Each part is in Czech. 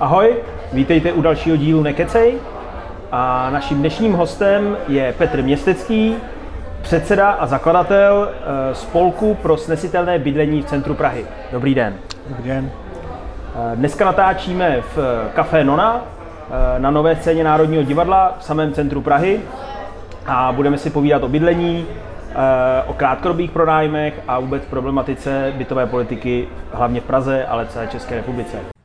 Ahoj, vítejte u dalšího dílu Nekecej. A naším dnešním hostem je Petr Městecký, předseda a zakladatel eh, spolku pro snesitelné bydlení v centru Prahy. Dobrý den. Dobrý den. Eh, Dneska natáčíme v Café Nona eh, na nové scéně Národního divadla v samém centru Prahy a budeme si povídat o bydlení, o krátkodobých pronájmech a vůbec problematice bytové politiky hlavně v Praze, ale celé České republice.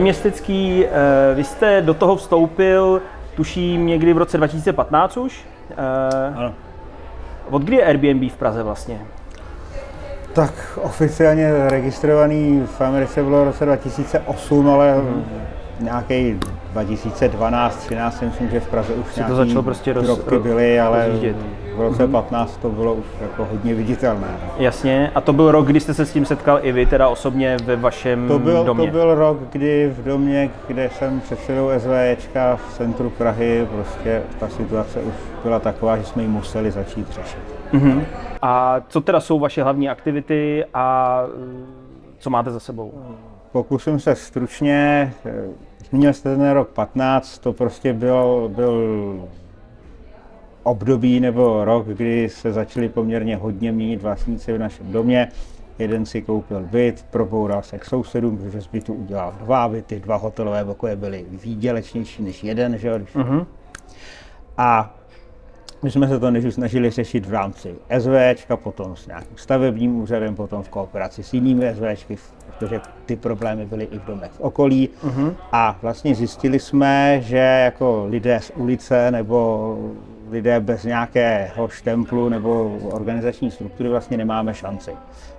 Pane Městecký, eh, vy jste do toho vstoupil, tuším, někdy v roce 2015 už. Eh, ano. Od kdy je Airbnb v Praze vlastně? Tak oficiálně registrovaný v Americe bylo v roce 2008, ale mm. nějaký 2012, 13 myslím, že v Praze už nějaký to začalo prostě roz, byly, ale rozjíždět. V roce mm-hmm. 15 to bylo už jako hodně viditelné. Jasně, a to byl rok, kdy jste se s tím setkal i vy, teda osobně ve vašem to byl, domě? To byl rok, kdy v domě, kde jsem předsedou SVEčka v centru Prahy, prostě ta situace už byla taková, že jsme ji museli začít řešit. Mm-hmm. A co teda jsou vaše hlavní aktivity a co máte za sebou? Pokusím se stručně. Zmínil jste ten rok 15, to prostě byl, byl období nebo rok, kdy se začaly poměrně hodně měnit vlastníci v našem domě. Jeden si koupil byt, proboural se k sousedům, protože z bytu udělal dva byty, dva hotelové pokoje byly výdělečnější než jeden, že uh-huh. A my jsme se to než snažili řešit v rámci SVčka, potom s nějakým stavebním úřadem, potom v kooperaci s jinými SVčky, protože ty problémy byly i v domech v okolí. Uh-huh. A vlastně zjistili jsme, že jako lidé z ulice nebo lidé bez nějakého štemplu nebo organizační struktury vlastně nemáme šanci.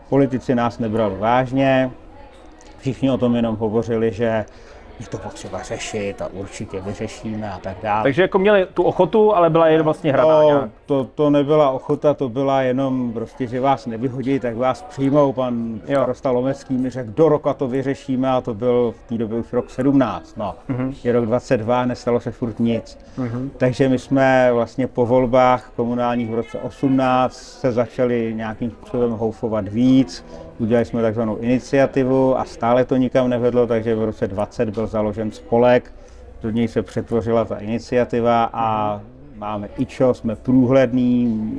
Politici nás nebrali vážně, všichni o tom jenom hovořili, že je to potřeba řešit a určitě vyřešíme a tak dále. Takže jako měli tu ochotu, ale byla jen vlastně hraná to, to, to nebyla ochota, to byla jenom prostě, že vás nevyhodí, tak vás přijmou. Pan starosta Lomecký mi řekl, do roka to vyřešíme a to byl v té době už rok 17. No, uh-huh. je rok 22, nestalo se furt nic. Uh-huh. Takže my jsme vlastně po volbách komunálních v roce 18 se začali nějakým způsobem houfovat víc Udělali jsme takzvanou iniciativu a stále to nikam nevedlo, takže v roce 20 byl založen spolek, do něj se přetvořila ta iniciativa a máme IČO, jsme průhledný,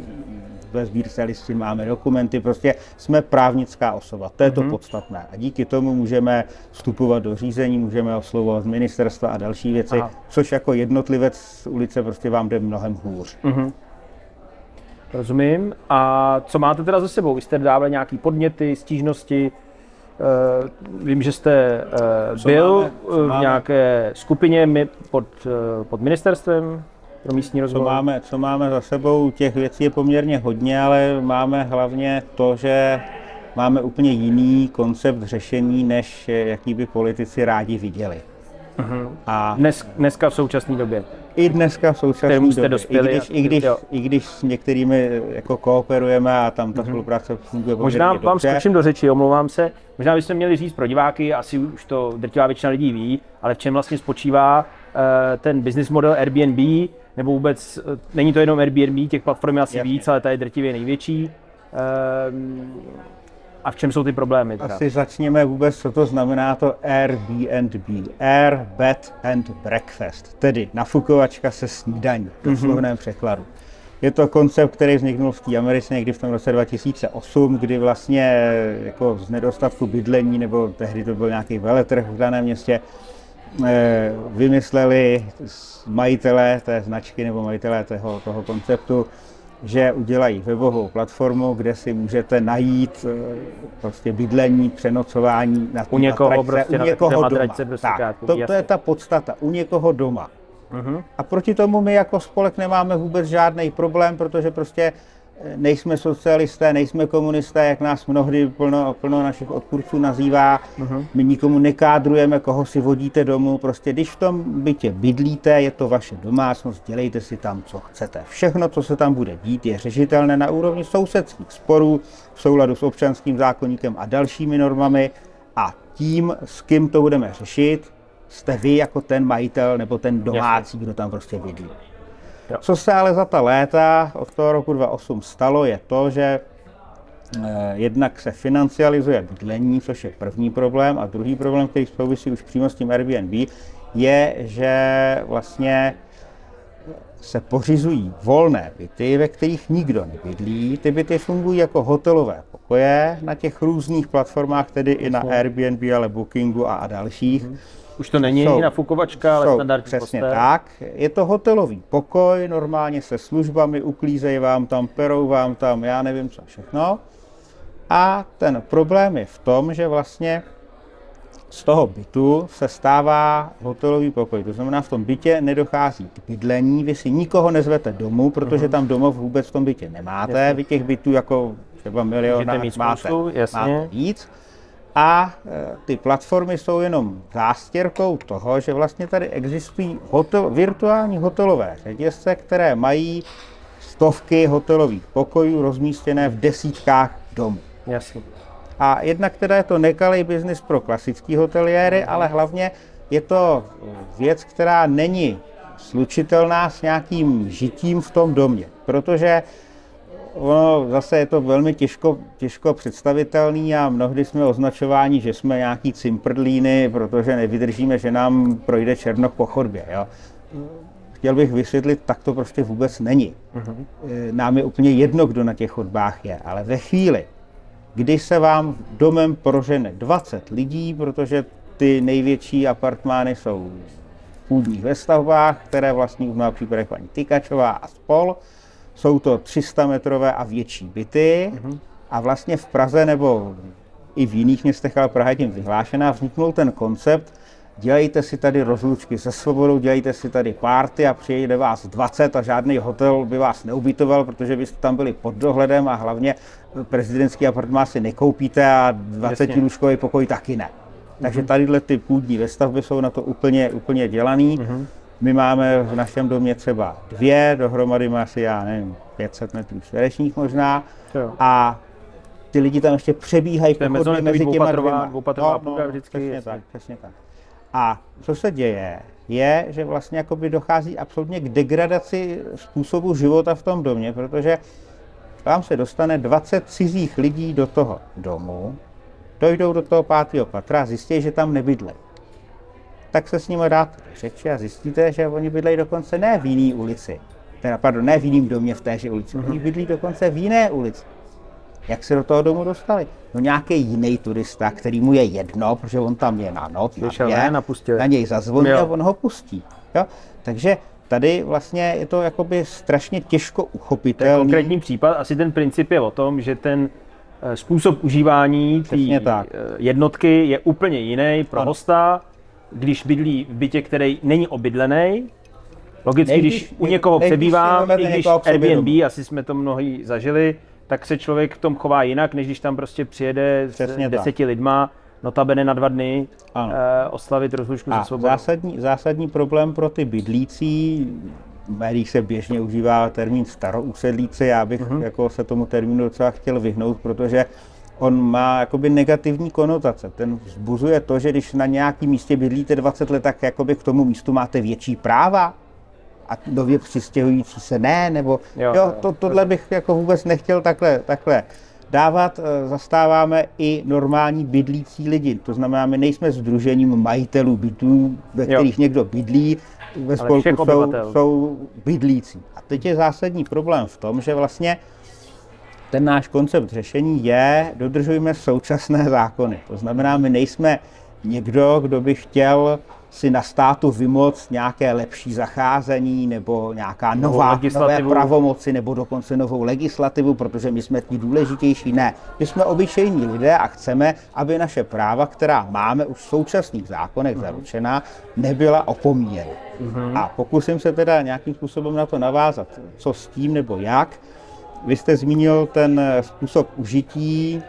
ve sbírce listin máme dokumenty, prostě jsme právnická osoba, to je to mm-hmm. podstatné. A díky tomu můžeme vstupovat do řízení, můžeme oslovovat ministerstva a další věci, Aha. což jako jednotlivec z ulice prostě vám jde mnohem hůř. Mm-hmm. Rozumím. A co máte teda za sebou? Vy jste dávali nějaké podněty, stížnosti, Uh, vím, že jste uh, byl máme, v máme? nějaké skupině pod, uh, pod ministerstvem pro místní rozvoj. Co máme, co máme za sebou, těch věcí je poměrně hodně, ale máme hlavně to, že máme úplně jiný koncept řešení, než jaký by politici rádi viděli. Uh-huh. A Dnes, dneska v současné době. I dneska v současné době. Dospěli I když, a, i, když, I když s některými jako kooperujeme a tam ta uh-huh. spolupráce funguje Možná vám skočím do řeči, omlouvám se. Možná bychom měli říct pro diváky, asi už to drtivá většina lidí ví, ale v čem vlastně spočívá uh, ten business model Airbnb, nebo vůbec, uh, není to jenom Airbnb, těch platform je asi Jasně. víc, ale ta je drtivě největší. Uh, a v čem jsou ty problémy? Teda? Asi začněme vůbec, co to znamená to Airbnb. Air, bed and breakfast, tedy nafukovačka se snídaní, v mm-hmm. překladu. Je to koncept, který vzniknul v té Americe někdy v tom roce 2008, kdy vlastně jako z nedostatku bydlení, nebo tehdy to byl nějaký veletrh v daném městě, eh, vymysleli majitelé té značky nebo majitelé toho, toho konceptu že udělají webovou platformu, kde si můžete najít eh, prostě bydlení, přenocování na u někoho, matračce, prostě u někoho na doma. Prostě tak, to, to je ta podstata, u někoho doma. Uh-huh. A proti tomu my jako spolek nemáme vůbec žádný problém, protože prostě nejsme socialisté, nejsme komunisté, jak nás mnohdy plno, plno našich odpůrců nazývá. Uh-huh. My nikomu nekádrujeme, koho si vodíte domů. Prostě když v tom bytě bydlíte, je to vaše domácnost, dělejte si tam, co chcete. Všechno, co se tam bude dít, je řešitelné na úrovni sousedských sporů v souladu s občanským zákonníkem a dalšími normami. A tím, s kým to budeme řešit, jste vy jako ten majitel nebo ten domácí, kdo tam prostě bydlí. Jo. Co se ale za ta léta od toho roku 2008 stalo, je to, že eh, jednak se financializuje bydlení, což je první problém, a druhý problém, který souvisí už přímo s tím Airbnb, je, že vlastně se pořizují volné byty, ve kterých nikdo nebydlí. Ty byty fungují jako hotelové pokoje na těch různých platformách, tedy i na Airbnb, ale Bookingu a, a dalších. Mm-hmm. Už to není jsou, nafukovačka, ale jsou, standardní Přesně poster. tak. Je to hotelový pokoj, normálně se službami, uklízejí vám tam, perou vám tam, já nevím co všechno. A ten problém je v tom, že vlastně z toho bytu se stává hotelový pokoj. To znamená, v tom bytě nedochází k bydlení, vy si nikoho nezvete domů, protože mhm. tam domov vůbec v tom bytě nemáte. Jasně. Vy těch bytů jako třeba milion máte, máte víc. A e, ty platformy jsou jenom zástěrkou toho, že vlastně tady existují hotel, virtuální hotelové řetězce, které mají stovky hotelových pokojů rozmístěné v desítkách domů. Jasně. A jednak teda je to nekalý biznis pro klasický hoteliéry, ale hlavně je to věc, která není slučitelná s nějakým žitím v tom domě, protože ono zase je to velmi těžko, těžko představitelný a mnohdy jsme označováni, že jsme nějaký cimprdlíny, protože nevydržíme, že nám projde černok po chodbě. Jo. Chtěl bych vysvětlit, tak to prostě vůbec není. Uh-huh. Nám je úplně jedno, kdo na těch chodbách je, ale ve chvíli, kdy se vám domem prožene 20 lidí, protože ty největší apartmány jsou v půdních ve stavbách, které vlastní v mnoha případech paní Tykačová a spol. Jsou to 300 metrové a větší byty mm-hmm. a vlastně v Praze nebo i v jiných městech, ale Praha je tím vyhlášená, vzniknul ten koncept, dělejte si tady rozlučky se svobodou, dělejte si tady párty a přijede vás 20 a žádný hotel by vás neubytoval, protože byste tam byli pod dohledem a hlavně prezidentský apartmán si nekoupíte a 20 lůžkový pokoj taky ne. Takže mhm. tadyhle ty půdní ve stavbě jsou na to úplně, úplně dělaný. Uh-huh. My máme v našem domě třeba dvě, dohromady má asi, já nevím, 500 metrů čtverečních možná. Jo. A ty lidi tam ještě přebíhají po mezi těma dvěma. No, no, vždycky. Přesně tak, přesně tak. A co se děje, je, že vlastně jakoby dochází absolutně k degradaci způsobu života v tom domě, protože vám se dostane 20 cizích lidí do toho domu, dojdou do toho pátého patra a zjistí, že tam nebydlejí. Tak se s nimi dát řeči a zjistíte, že oni bydlejí dokonce ne v jiné ulici. Teda, pardon, ne v jiném domě v téže ulici. Mm-hmm. Oni bydlí dokonce v jiné ulici. Jak se do toho domu dostali? No nějaký jiný turista, který mu je jedno, protože on tam je na noc, na, je, napustil. na něj zazvoní a on ho pustí. Jo? Takže tady vlastně je to jakoby strašně těžko uchopitelný. Ten konkrétní případ, asi ten princip je o tom, že ten eh, způsob užívání té eh, jednotky je úplně jiný pro ano. hosta, když bydlí v bytě, který není obydlený. Logicky, nejvíc, když u někoho přebývám, i když Airbnb, asi jsme to mnohý zažili, tak se člověk v tom chová jinak, než když tam prostě přijede Přesně s deseti tak. lidma, notabene na dva dny, ano. Uh, oslavit rozlučku se svobodou. Zásadní, zásadní problém pro ty bydlící, v médiích se běžně užívá termín starousedlíci, já bych uh-huh. jako se tomu termínu docela chtěl vyhnout, protože on má jakoby negativní konotace. Ten vzbuzuje to, že když na nějakém místě bydlíte 20 let, tak jakoby k tomu místu máte větší práva a nově přistěhující se ne, nebo jo, jo to, tohle bych jako vůbec nechtěl takhle, takhle dávat. Eh, zastáváme i normální bydlící lidi, to znamená, my nejsme združením majitelů bytů, ve kterých jo. někdo bydlí, ve spolku jsou, jsou bydlící. A teď je zásadní problém v tom, že vlastně ten náš koncept řešení je, dodržujme současné zákony. To znamená, my nejsme někdo, kdo by chtěl si na státu vymoc nějaké lepší zacházení nebo nějaká nová, nové pravomoci nebo dokonce novou legislativu, protože my jsme ti důležitější. Ne, my jsme obyčejní lidé a chceme, aby naše práva, která máme už v současných zákonech uh-huh. zaručená, nebyla opomíjena. Uh-huh. A pokusím se teda nějakým způsobem na to navázat, co s tím nebo jak. Vy jste zmínil ten způsob užití,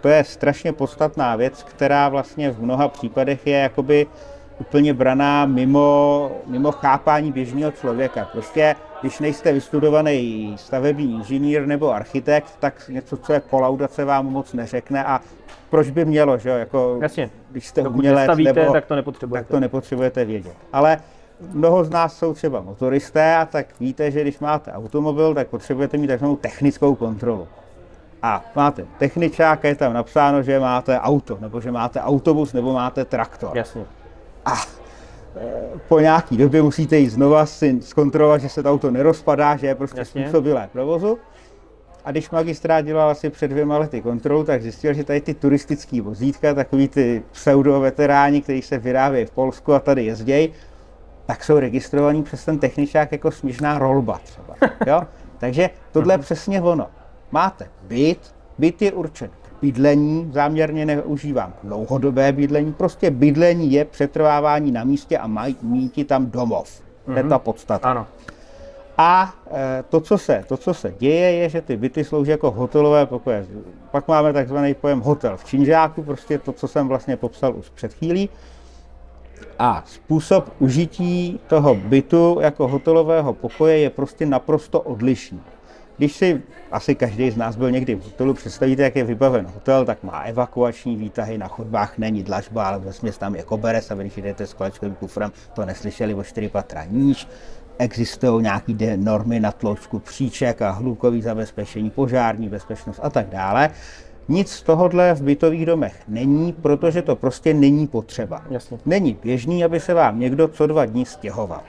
to je strašně podstatná věc, která vlastně v mnoha případech je jakoby úplně braná mimo, mimo chápání běžného člověka. Prostě, když nejste vystudovaný stavební inženýr nebo architekt, tak něco, co je kolaudace, vám moc neřekne a proč by mělo, že jo? Jako, Jasně. Když jste umělec, nebo, tak to nepotřebujete. Tak to nepotřebujete vědět. Ale mnoho z nás jsou třeba motoristé a tak víte, že když máte automobil, tak potřebujete mít takzvanou technickou kontrolu. A máte techničák, je tam napsáno, že máte auto, nebo že máte autobus, nebo máte traktor. Jasně. A e, po nějaký době musíte jít znova si zkontrolovat, že se to auto nerozpadá, že je prostě Jasně. způsobilé provozu. A když magistrát dělal asi před dvěma lety kontrolu, tak zjistil, že tady ty turistické vozítka, takový ty pseudo-veteráni, kteří se vyrábějí v Polsku a tady jezdějí, tak jsou registrovaní přes ten techničák jako směšná rolba třeba. Jo? Takže tohle je přesně ono. Máte byt, byt je určen k bydlení, záměrně neužívám dlouhodobé bydlení, prostě bydlení je přetrvávání na místě a maj, mít tam domov. To je ta podstata. Ano. A e, to, co se, to, co se děje, je, že ty byty slouží jako hotelové pokoje. Pak máme takzvaný pojem hotel v činžáku, prostě to, co jsem vlastně popsal už před chvílí. A způsob užití toho bytu jako hotelového pokoje je prostě naprosto odlišný. Když si asi každý z nás byl někdy v hotelu, představíte, jak je vybaven hotel, tak má evakuační výtahy, na chodbách není dlažba, ale ve tam je koberec a když jdete s kolečkovým kufrem, to neslyšeli o čtyři patra níž. Existují nějaké normy na tloušťku příček a hlukový zabezpečení, požární bezpečnost a tak dále. Nic z tohohle v bytových domech není, protože to prostě není potřeba. Jasně. Není běžný, aby se vám někdo co dva dní stěhoval.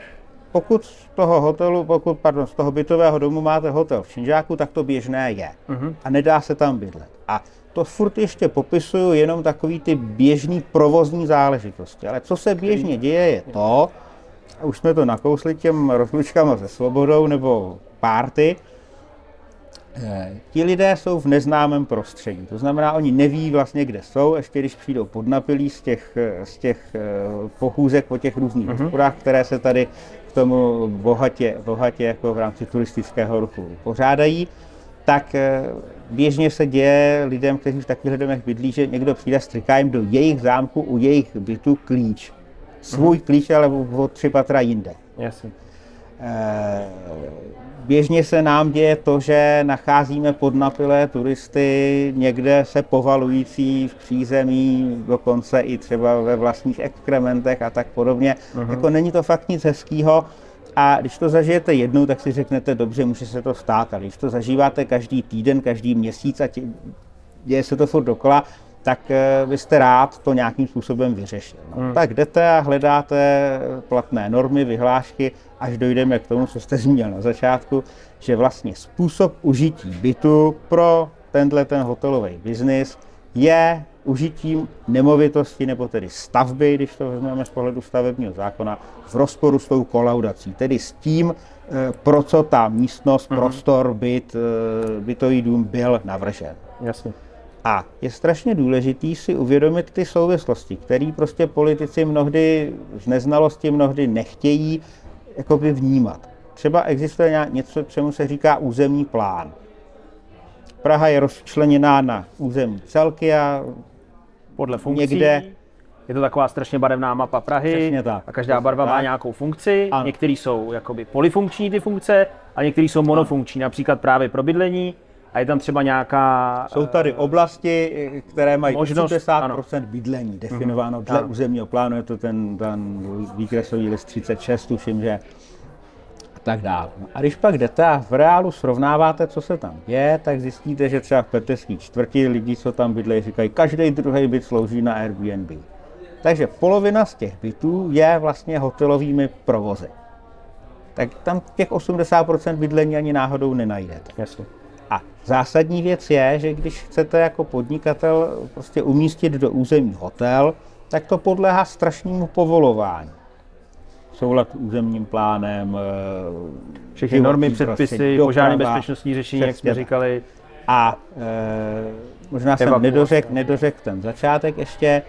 Pokud z toho hotelu, pokud, pardon, z toho bytového domu máte hotel v Činžáku, tak to běžné je. Mhm. A nedá se tam bydlet. A to furt ještě popisuju jenom takový ty běžný provozní záležitosti. Ale co se běžně děje, je to, a už jsme to nakousli těm rozlučkama se svobodou nebo párty, Ti lidé jsou v neznámém prostředí, to znamená, oni neví vlastně, kde jsou, ještě když přijdou podnapilí z těch, eh, z těch eh, pochůzek po těch různých mm-hmm. hospodách, které se tady k tomu bohatě, bohatě jako v rámci turistického ruchu pořádají, tak běžně se děje lidem, kteří v takových domech bydlí, že někdo přijde, striká jim do jejich zámku, u jejich bytu klíč. Svůj mm-hmm. klíč, ale o tři patra jinde. Jasně. Běžně se nám děje to, že nacházíme podnapilé turisty někde se povalující v přízemí, dokonce i třeba ve vlastních exkrementech a tak podobně. Uh-huh. Jako není to fakt nic hezkého. A když to zažijete jednou, tak si řeknete, dobře, může se to stát, ale když to zažíváte každý týden, každý měsíc a tě, děje se to furt dokola, tak byste eh, rád to nějakým způsobem vyřešil. No, hmm. Tak jdete a hledáte platné normy, vyhlášky, až dojdeme k tomu, co jste zmínil na začátku, že vlastně způsob užití bytu pro tenhle ten hotelový biznis je užitím nemovitosti nebo tedy stavby, když to vezmeme z pohledu stavebního zákona, v rozporu s tou kolaudací, tedy s tím, eh, pro co ta místnost, hmm prostor, byt, eh, bytový dům byl navržen. Jasně. A je strašně důležitý si uvědomit ty souvislosti, které prostě politici mnohdy z neznalosti mnohdy nechtějí jakoby vnímat. Třeba existuje něco, čemu se říká územní plán. Praha je rozčleněná na územní celky a podle funkcí. Někde je to taková strašně barevná mapa Prahy tak. a každá barva tak. má nějakou funkci. Některé jsou jakoby polyfunkční ty funkce a některé jsou monofunkční, například právě pro bydlení a je tam třeba nějaká... Jsou tady oblasti, které mají možnost, 80% ano. bydlení, definováno mm-hmm. dle ano. územního plánu, je to ten, ten výkresový list 36, tuším, že a tak dále. A když pak jdete a v reálu srovnáváte, co se tam je, tak zjistíte, že třeba v Peteřské čtvrti lidi, co tam bydlejí, říkají, každý druhý byt slouží na Airbnb. Takže polovina z těch bytů je vlastně hotelovými provozy. Tak tam těch 80% bydlení ani náhodou nenajdete. Jasně. Zásadní věc je, že když chcete jako podnikatel prostě umístit do území hotel, tak to podléhá strašnému povolování. Soulad územním plánem, eh, všechny normy, předpisy, požární bezpečnostní řešení, jak jsme říkali. A e, možná jsem nedořek, nedořek ten začátek ještě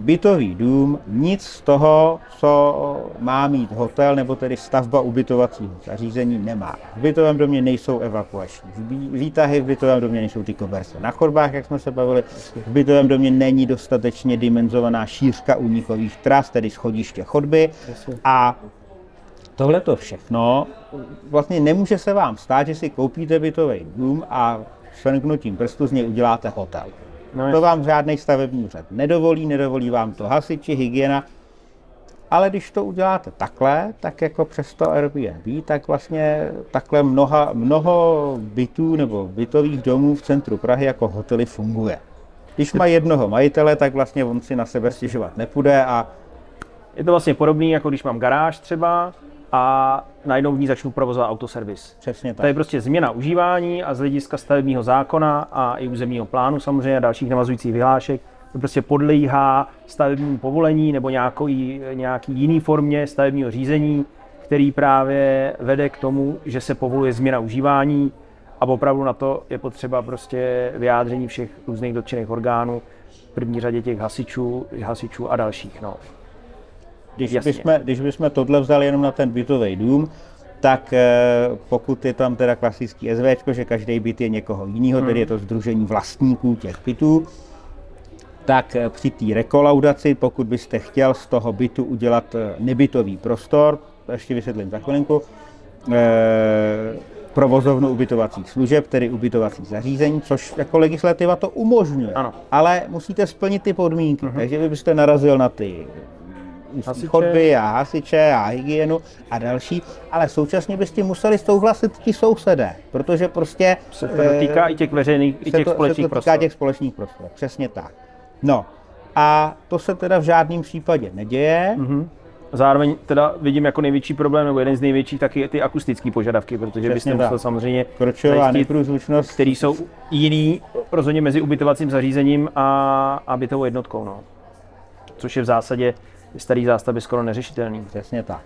bytový dům nic z toho, co má mít hotel nebo tedy stavba ubytovacího zařízení, nemá. V bytovém domě nejsou evakuační výtahy, v bytovém domě nejsou ty koberce na chodbách, jak jsme se bavili, v bytovém domě není dostatečně dimenzovaná šířka únikových tras, tedy schodiště chodby a tohle to všechno, vlastně nemůže se vám stát, že si koupíte bytový dům a švenknutím prstu z něj uděláte hotel. No to vám žádný stavební úřad nedovolí, nedovolí vám to hasiči, hygiena. Ale když to uděláte takhle, tak jako přes to Airbnb, tak vlastně takhle mnoha, mnoho bytů nebo bytových domů v centru Prahy jako hotely funguje. Když má jednoho majitele, tak vlastně on si na sebe stěžovat nepůjde a Je to vlastně podobný, jako když mám garáž třeba a najednou v ní začnu provozovat autoservis. přesně To je tak. prostě změna užívání a z hlediska stavebního zákona a i územního plánu samozřejmě a dalších navazujících vyhlášek to prostě podléhá stavebnímu povolení nebo nějaký, nějaký jiný formě stavebního řízení, který právě vede k tomu, že se povoluje změna užívání a opravdu na to je potřeba prostě vyjádření všech různých dotčených orgánů, v první řadě těch hasičů, hasičů a dalších. No. Když Jasně. bychom, když bychom tohle vzali jenom na ten bytový dům, tak eh, pokud je tam teda klasický SVčko, že každý byt je někoho jiného, tedy je to združení vlastníků těch bytů, tak eh, při té rekolaudaci, pokud byste chtěl z toho bytu udělat eh, nebytový prostor, to ještě vysvětlím za chvilinku, eh, provozovnu ubytovacích služeb, tedy ubytovacích zařízení, což jako legislativa to umožňuje. Ano. Ale musíte splnit ty podmínky, takže vy byste narazil na ty Hasiče. chodby a hasiče a hygienu a další, ale současně byste museli souhlasit ti sousedé, protože prostě Se to dotýká i těch veřejných, i těch to, společných se to týká prostor. těch společných prostor, přesně tak. No a to se teda v žádném případě neděje. Mhm. Zároveň teda vidím jako největší problém, nebo jeden z největších, taky ty akustické požadavky, protože Přesně byste tak. musel samozřejmě Kročová zajistit, neprůzvučnost, který jsou jiný rozhodně mezi ubytovacím zařízením a, a bytovou jednotkou. No. Což je v zásadě starý zástavby skoro neřešitelný. Přesně tak.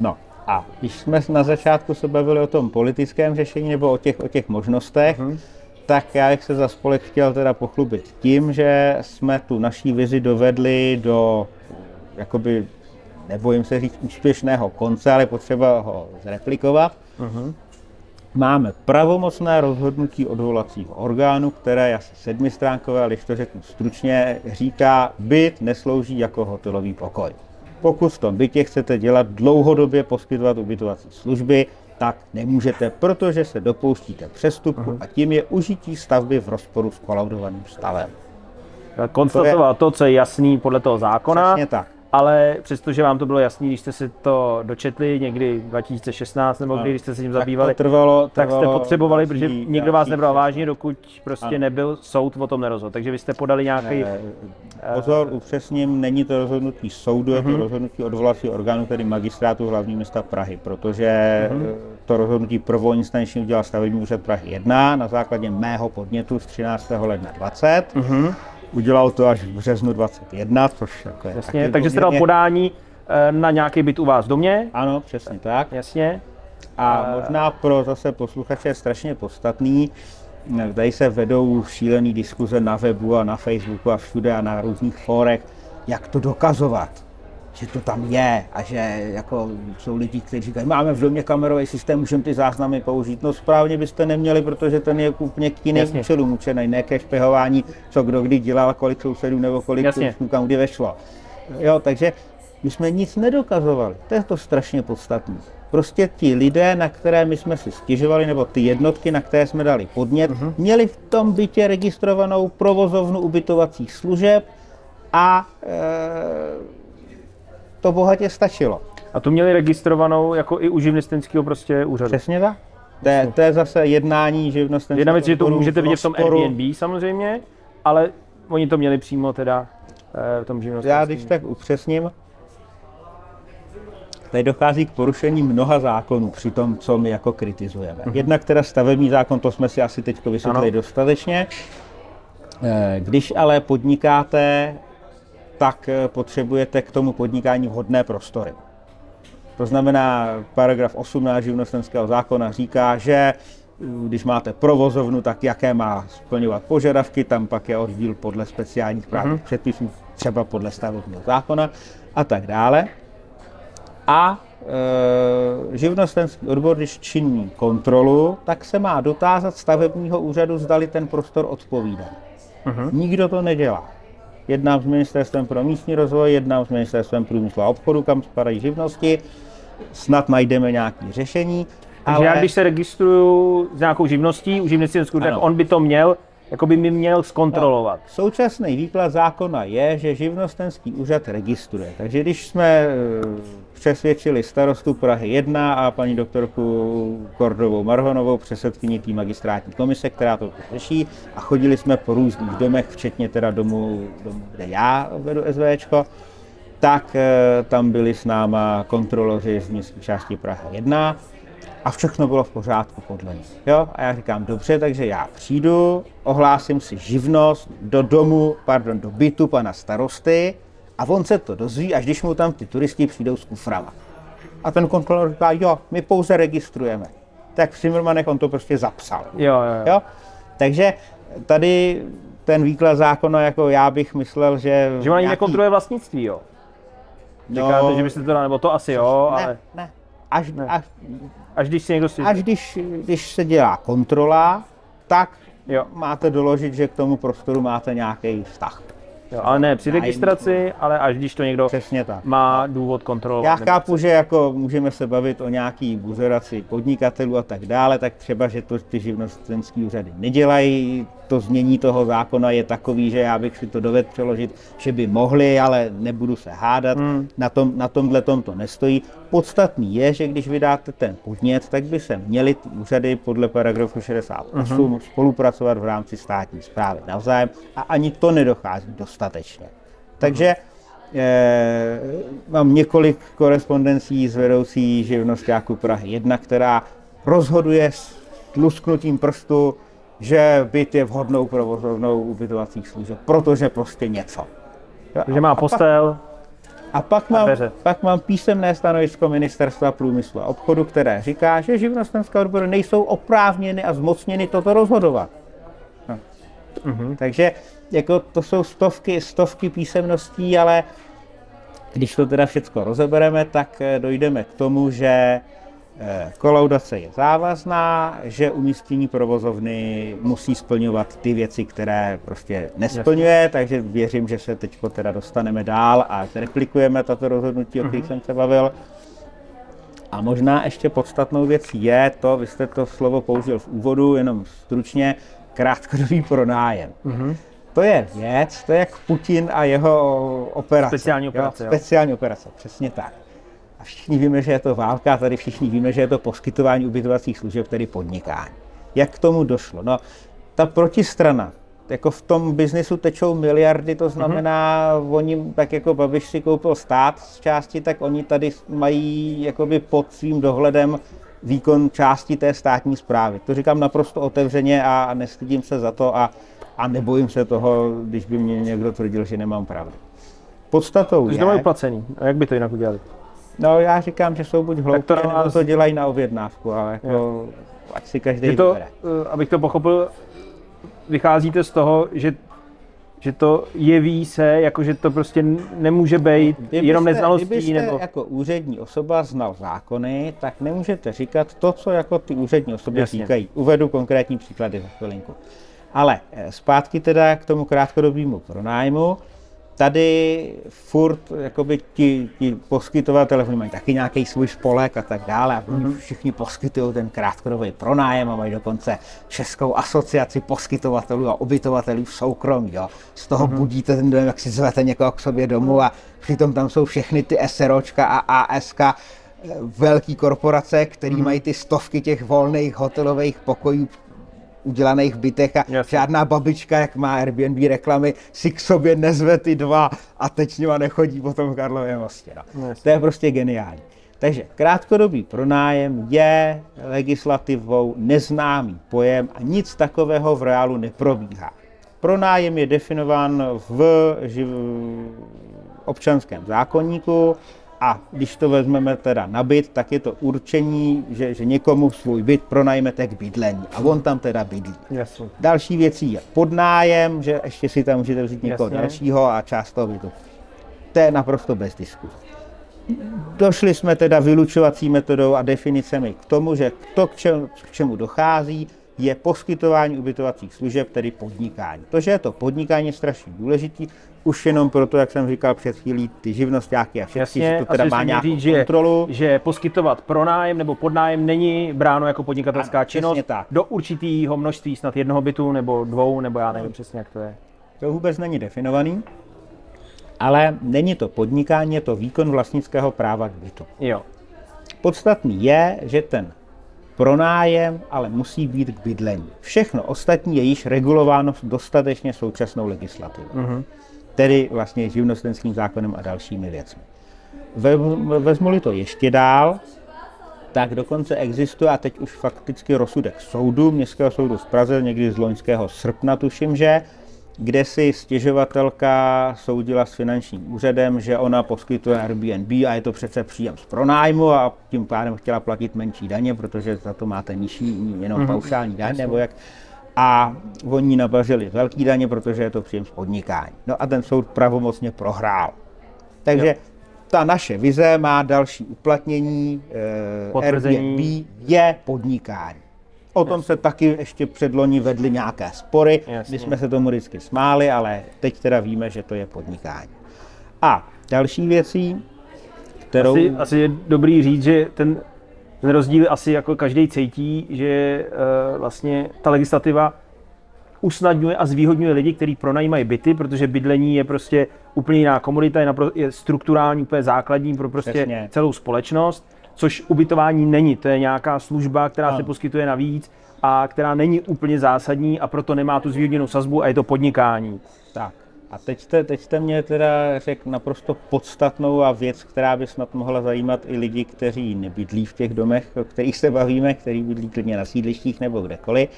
No a když jsme na začátku se bavili o tom politickém řešení nebo o těch, o těch možnostech, Mhm. tak já bych se za spolek chtěl teda pochlubit tím, že jsme tu naší vizi dovedli do, jakoby, nebojím se říct úspěšného konce, ale potřeba ho zreplikovat. Mhm. Máme pravomocné rozhodnutí odvolacího orgánu, které je asi sedmistránkové, ale když to řeknu stručně, říká, byt neslouží jako hotelový pokoj. Pokud v tom bytě chcete dělat dlouhodobě poskytovat ubytovací služby, tak nemůžete, protože se dopouštíte přestupku a tím je užití stavby v rozporu s kolaudovaným stavem. Konstatoval to, co je jasný podle toho zákona, Přesně tak. Ale přestože vám to bylo jasný, když jste si to dočetli někdy 2016 nebo kdy, když jste se tím zabývali, Tak to trvalo, tak jste trvalo potřebovali, další- protože nikdo vás nebral vážně, dokud prostě Ano. nebyl soud o tom nerozhodl. Takže vy jste podali nějaký... Eh, Pozor, upřesním, není to rozhodnutí soudu, je Mhm. to rozhodnutí odvolacího orgánu, tedy magistrátu hlavního města Prahy, protože Mhm. eh, to rozhodnutí prvoinstančně udělal stavební úřad Prahy 1 na základě mého podnětu z 13. ledna 20. Mhm. Udělal to až v březnu 21, což jako je Jasně, takže jste dal podání eh, na nějaký byt u vás v domě, Ano, přesně tak. jasně. A možná pro zase posluchače je strašně podstatný, tady se vedou šílené diskuze na webu a na Facebooku a všude a na různých fórech, jak to dokazovat, že to tam je a že jako jsou lidi, kteří říkají, máme v domě kamerový systém, můžeme ty záznamy použít. No správně byste neměli, protože ten je úplně k jiným účelům určený, ne ke špehování, co kdo kdy dělal, kolik sousedů nebo kolik turistů kam kdy vešlo. Jo, takže my jsme nic nedokazovali. To je to strašně podstatné. Prostě ti lidé, na které my jsme si stěžovali, nebo ty jednotky, na které jsme dali podnět, Mhm. měli v tom bytě registrovanou provozovnu ubytovacích služeb a e, to bohatě stačilo. A tu měli registrovanou jako i u živnostenského prostě úřadu. Přesně tak. To je, to je zase jednání živnostenského Jedna věc, že to můžete vidět v tom. Airbnb samozřejmě, ale oni to měli přímo teda eh, v tom Já živnostenském. když tak upřesním, tady dochází k porušení mnoha zákonů při tom, co my jako kritizujeme. Jednak teda stavební zákon, to jsme si asi teď vysvětlili Ano. dostatečně. Eh, Když ale podnikáte, tak eh, potřebujete k tomu podnikání vhodné prostory. To znamená, paragraf 18 živnostenského zákona říká, že uh, když máte provozovnu, tak jaké má splňovat požadavky, tam pak je oddíl podle speciálních právních předpisů, třeba podle stavebního zákona a tak dále. A e, živnostenský odbor, když činí kontrolu, tak se má dotázat stavebního úřadu, zdali ten prostor odpovídá. Nikdo to nedělá. Jednám s Ministerstvem pro místní rozvoj, jednám s Ministerstvem průmyslu a obchodu, kam spadají živnosti, snad najdeme nějaké řešení, Takže já když se registruju s nějakou živností u živnostenského, tak on by to měl jako by mi měl zkontrolovat. No, současný výklad zákona je, že živnostenský úřad registruje. Takže když jsme e, přesvědčili starostu Prahy 1 a paní doktorku Kordovou Marhonovou, předsedkyni té magistrátní komise, která to řeší, a chodili jsme po různých domech, včetně teda domu, domu kde já vedu SVčko, tak e, tam byli s náma kontroloři z městské části Praha 1 a všechno bylo v pořádku podle nich. Jo? A já říkám, dobře, takže já přijdu, ohlásím si živnost do domu, pardon, do bytu pana starosty a on se to dozví, až když mu tam ty turisti přijdou s kuframa. A ten kontrolor říká, jo, my pouze registrujeme. Tak v Zimmermanech on to prostě zapsal. Jo, jo, jo. jo? Takže tady ten výklad zákona, jako já bych myslel, že... Že on nějaký... nekontroluje vlastnictví, jo? Říkáte, no, že byste to nebo to asi jo, ne, ale... Ne, až, ne. až, až když si někdo si... Až když, když se dělá kontrola, tak jo. máte doložit, že k tomu prostoru máte nějaký vztah. Jo, ale ne při registraci, ale až když to někdo Přesně tak. má důvod kontrolovat. Já chápu, že jako můžeme se bavit o nějaký buzeraci podnikatelů a tak dále, tak třeba, že to ty živnostenské úřady nedělají, to změní toho zákona je takový, že já bych si to dovedl přeložit, že by mohli, ale nebudu se hádat, hmm. na, tom, na tomhle tom to nestojí. Podstatný je, že když vydáte ten podnět, tak by se měly ty úřady podle paragrafu 68 uh-huh. spolupracovat v rámci státní zprávy navzájem a ani to nedochází dostatečně. Takže uh-huh. eh, mám několik korespondencí s vedoucí živnostáků Prahy 1, která rozhoduje s lusknutím prstu, že byt je vhodnou provozovnou ubytovacích služeb, protože prostě něco. Že má postel. A pak mám, a pak mám písemné stanovisko Ministerstva průmyslu a obchodu, které říká, že živnostenské odbory nejsou oprávněny a zmocněny toto rozhodovat. No. Uh-huh. Takže jako to jsou stovky, stovky písemností, ale když to teda všechno rozebereme, tak eh, dojdeme k tomu, že kolaudace je závazná, že umístění provozovny musí splňovat ty věci, které prostě nesplňuje, Jasně. takže věřím, že se teď teda dostaneme dál a replikujeme tato rozhodnutí, o kterých uh-huh. jsem se bavil. A možná ještě podstatnou věcí je to, vy jste to slovo použil v úvodu, jenom stručně, krátkodobý pronájem. Uh-huh. To je věc, to je jak Putin a jeho operace. Speciální operace. Jo? Speciální operace, přesně tak všichni víme, že je to válka, tady všichni víme, že je to poskytování ubytovacích služeb, tedy podnikání. Jak k tomu došlo? No, ta protistrana, jako v tom biznisu tečou miliardy, to znamená, mm-hmm. oni, tak jako Babiš si koupil stát z části, tak oni tady mají jakoby pod svým dohledem výkon části té státní zprávy. To říkám naprosto otevřeně a nestydím se za to a, a nebojím se toho, když by mě někdo tvrdil, že nemám pravdu. Podstatou Takže je... to mají placený. A jak by to jinak udělali? No já říkám, že jsou buď hloupí, to nebo nás... to dělají na objednávku, ale jako, ať si každý je to, vybere. Eh, abych to pochopil, vycházíte z toho, že že to jeví se, jako že to prostě nemůže být kdybyste, jenom neznalostí. Kdybyste nebo... jako úřední osoba znal zákony, tak nemůžete říkat to, co jako ty úřední osoby Jasně. říkají. Uvedu konkrétní příklady za chvilinku. Ale eh, zpátky teda k tomu krátkodobému pronájmu tady furt jakoby ti, ti poskytovatelé, oni mají taky nějaký svůj spolek a tak dále a mm-hmm. všichni poskytují ten krátkodobý pronájem a mají dokonce Českou asociaci poskytovatelů a ubytovatelů v soukromí. Jo. Z toho mm-hmm. budíte ten dojem, jak si zvete někoho k sobě domů a přitom tam jsou všechny ty SROčka a ASK, eh, velký korporace, které mm-hmm. mají ty stovky těch volných hotelových pokojů udělaných bytech a Jasně. žádná babička, jak má Airbnb reklamy, si k sobě nezve ty dva a teď s nima nechodí po tom Karlově mostě. No. To je prostě geniální. Takže krátkodobý pronájem je legislativou neznámý pojem a nic takového v reálu neprobíhá. Pronájem je definován v živ... občanském zákonníku a když to vezmeme teda na byt, tak je to určení, že, že někomu svůj byt pronajmete k bydlení a on tam teda bydlí. Jasně. Další věcí je podnájem, že ještě si tam můžete vzít někoho Jasně. dalšího a část toho bytu. To je naprosto bez diskuze. Došli jsme teda vylučovací metodou a definicemi k tomu, že to, k čemu, k čemu dochází, je poskytování ubytovacích služeb, tedy podnikání. To, že je to podnikání, je strašně důležitý, už jenom proto, jak jsem říkal před chvílí, ty živnostáky a všechny, že to teda má nějakou říct, kontrolu. Že, že poskytovat pronájem nebo podnájem není bráno jako podnikatelská ano, činnost tak. do určitého množství, snad jednoho bytu nebo dvou, nebo já nevím přesně, jak to je. To vůbec není definovaný, ale není to podnikání, je to výkon vlastnického práva k bytu. Jo. Podstatný je, že ten pronájem ale musí být k bydlení. Všechno ostatní je již regulováno dostatečně současnou legislativou. Mm-hmm. Tedy vlastně živnostenským zákonem a dalšími věcmi. Vezmu-li to ještě dál, tak dokonce existuje, a teď už fakticky rozsudek soudu, Městského soudu v Praze, někdy z loňského srpna tuším, že kde si stěžovatelka soudila s finančním úřadem, že ona poskytuje Airbnb a je to přece příjem z pronájmu a tím pádem chtěla platit menší daně, protože za to máte nižší jenom mm-hmm. paušální daň, nebo jak. A oni nabařili velký daně, protože je to příjem z podnikání. No a ten soud pravomocně prohrál. Takže jo. ta naše vize má další uplatnění. Eh, Airbnb je podnikání. O tom se taky ještě předloni vedly nějaké spory. Jasně. My jsme se tomu vždycky smáli, ale teď teda víme, že to je podnikání. A další věcí, kterou... Asi, asi je dobrý říct, že ten, ten rozdíl asi jako každý cítí, že uh, vlastně ta legislativa usnadňuje a zvýhodňuje lidi, kteří pronajímají byty, protože bydlení je prostě úplně jiná komunita, je, napro- je strukturální, úplně základní pro prostě Přesně. celou společnost což ubytování není. To je nějaká služba, která no. se poskytuje navíc a která není úplně zásadní a proto nemá tu zvýhodněnou sazbu a je to podnikání. Tak. A teď jste, teď jste mě teda řekl naprosto podstatnou a věc, která by snad mohla zajímat i lidi, kteří nebydlí v těch domech, o kterých se bavíme, kteří bydlí klidně na sídlištích nebo kdekoliv.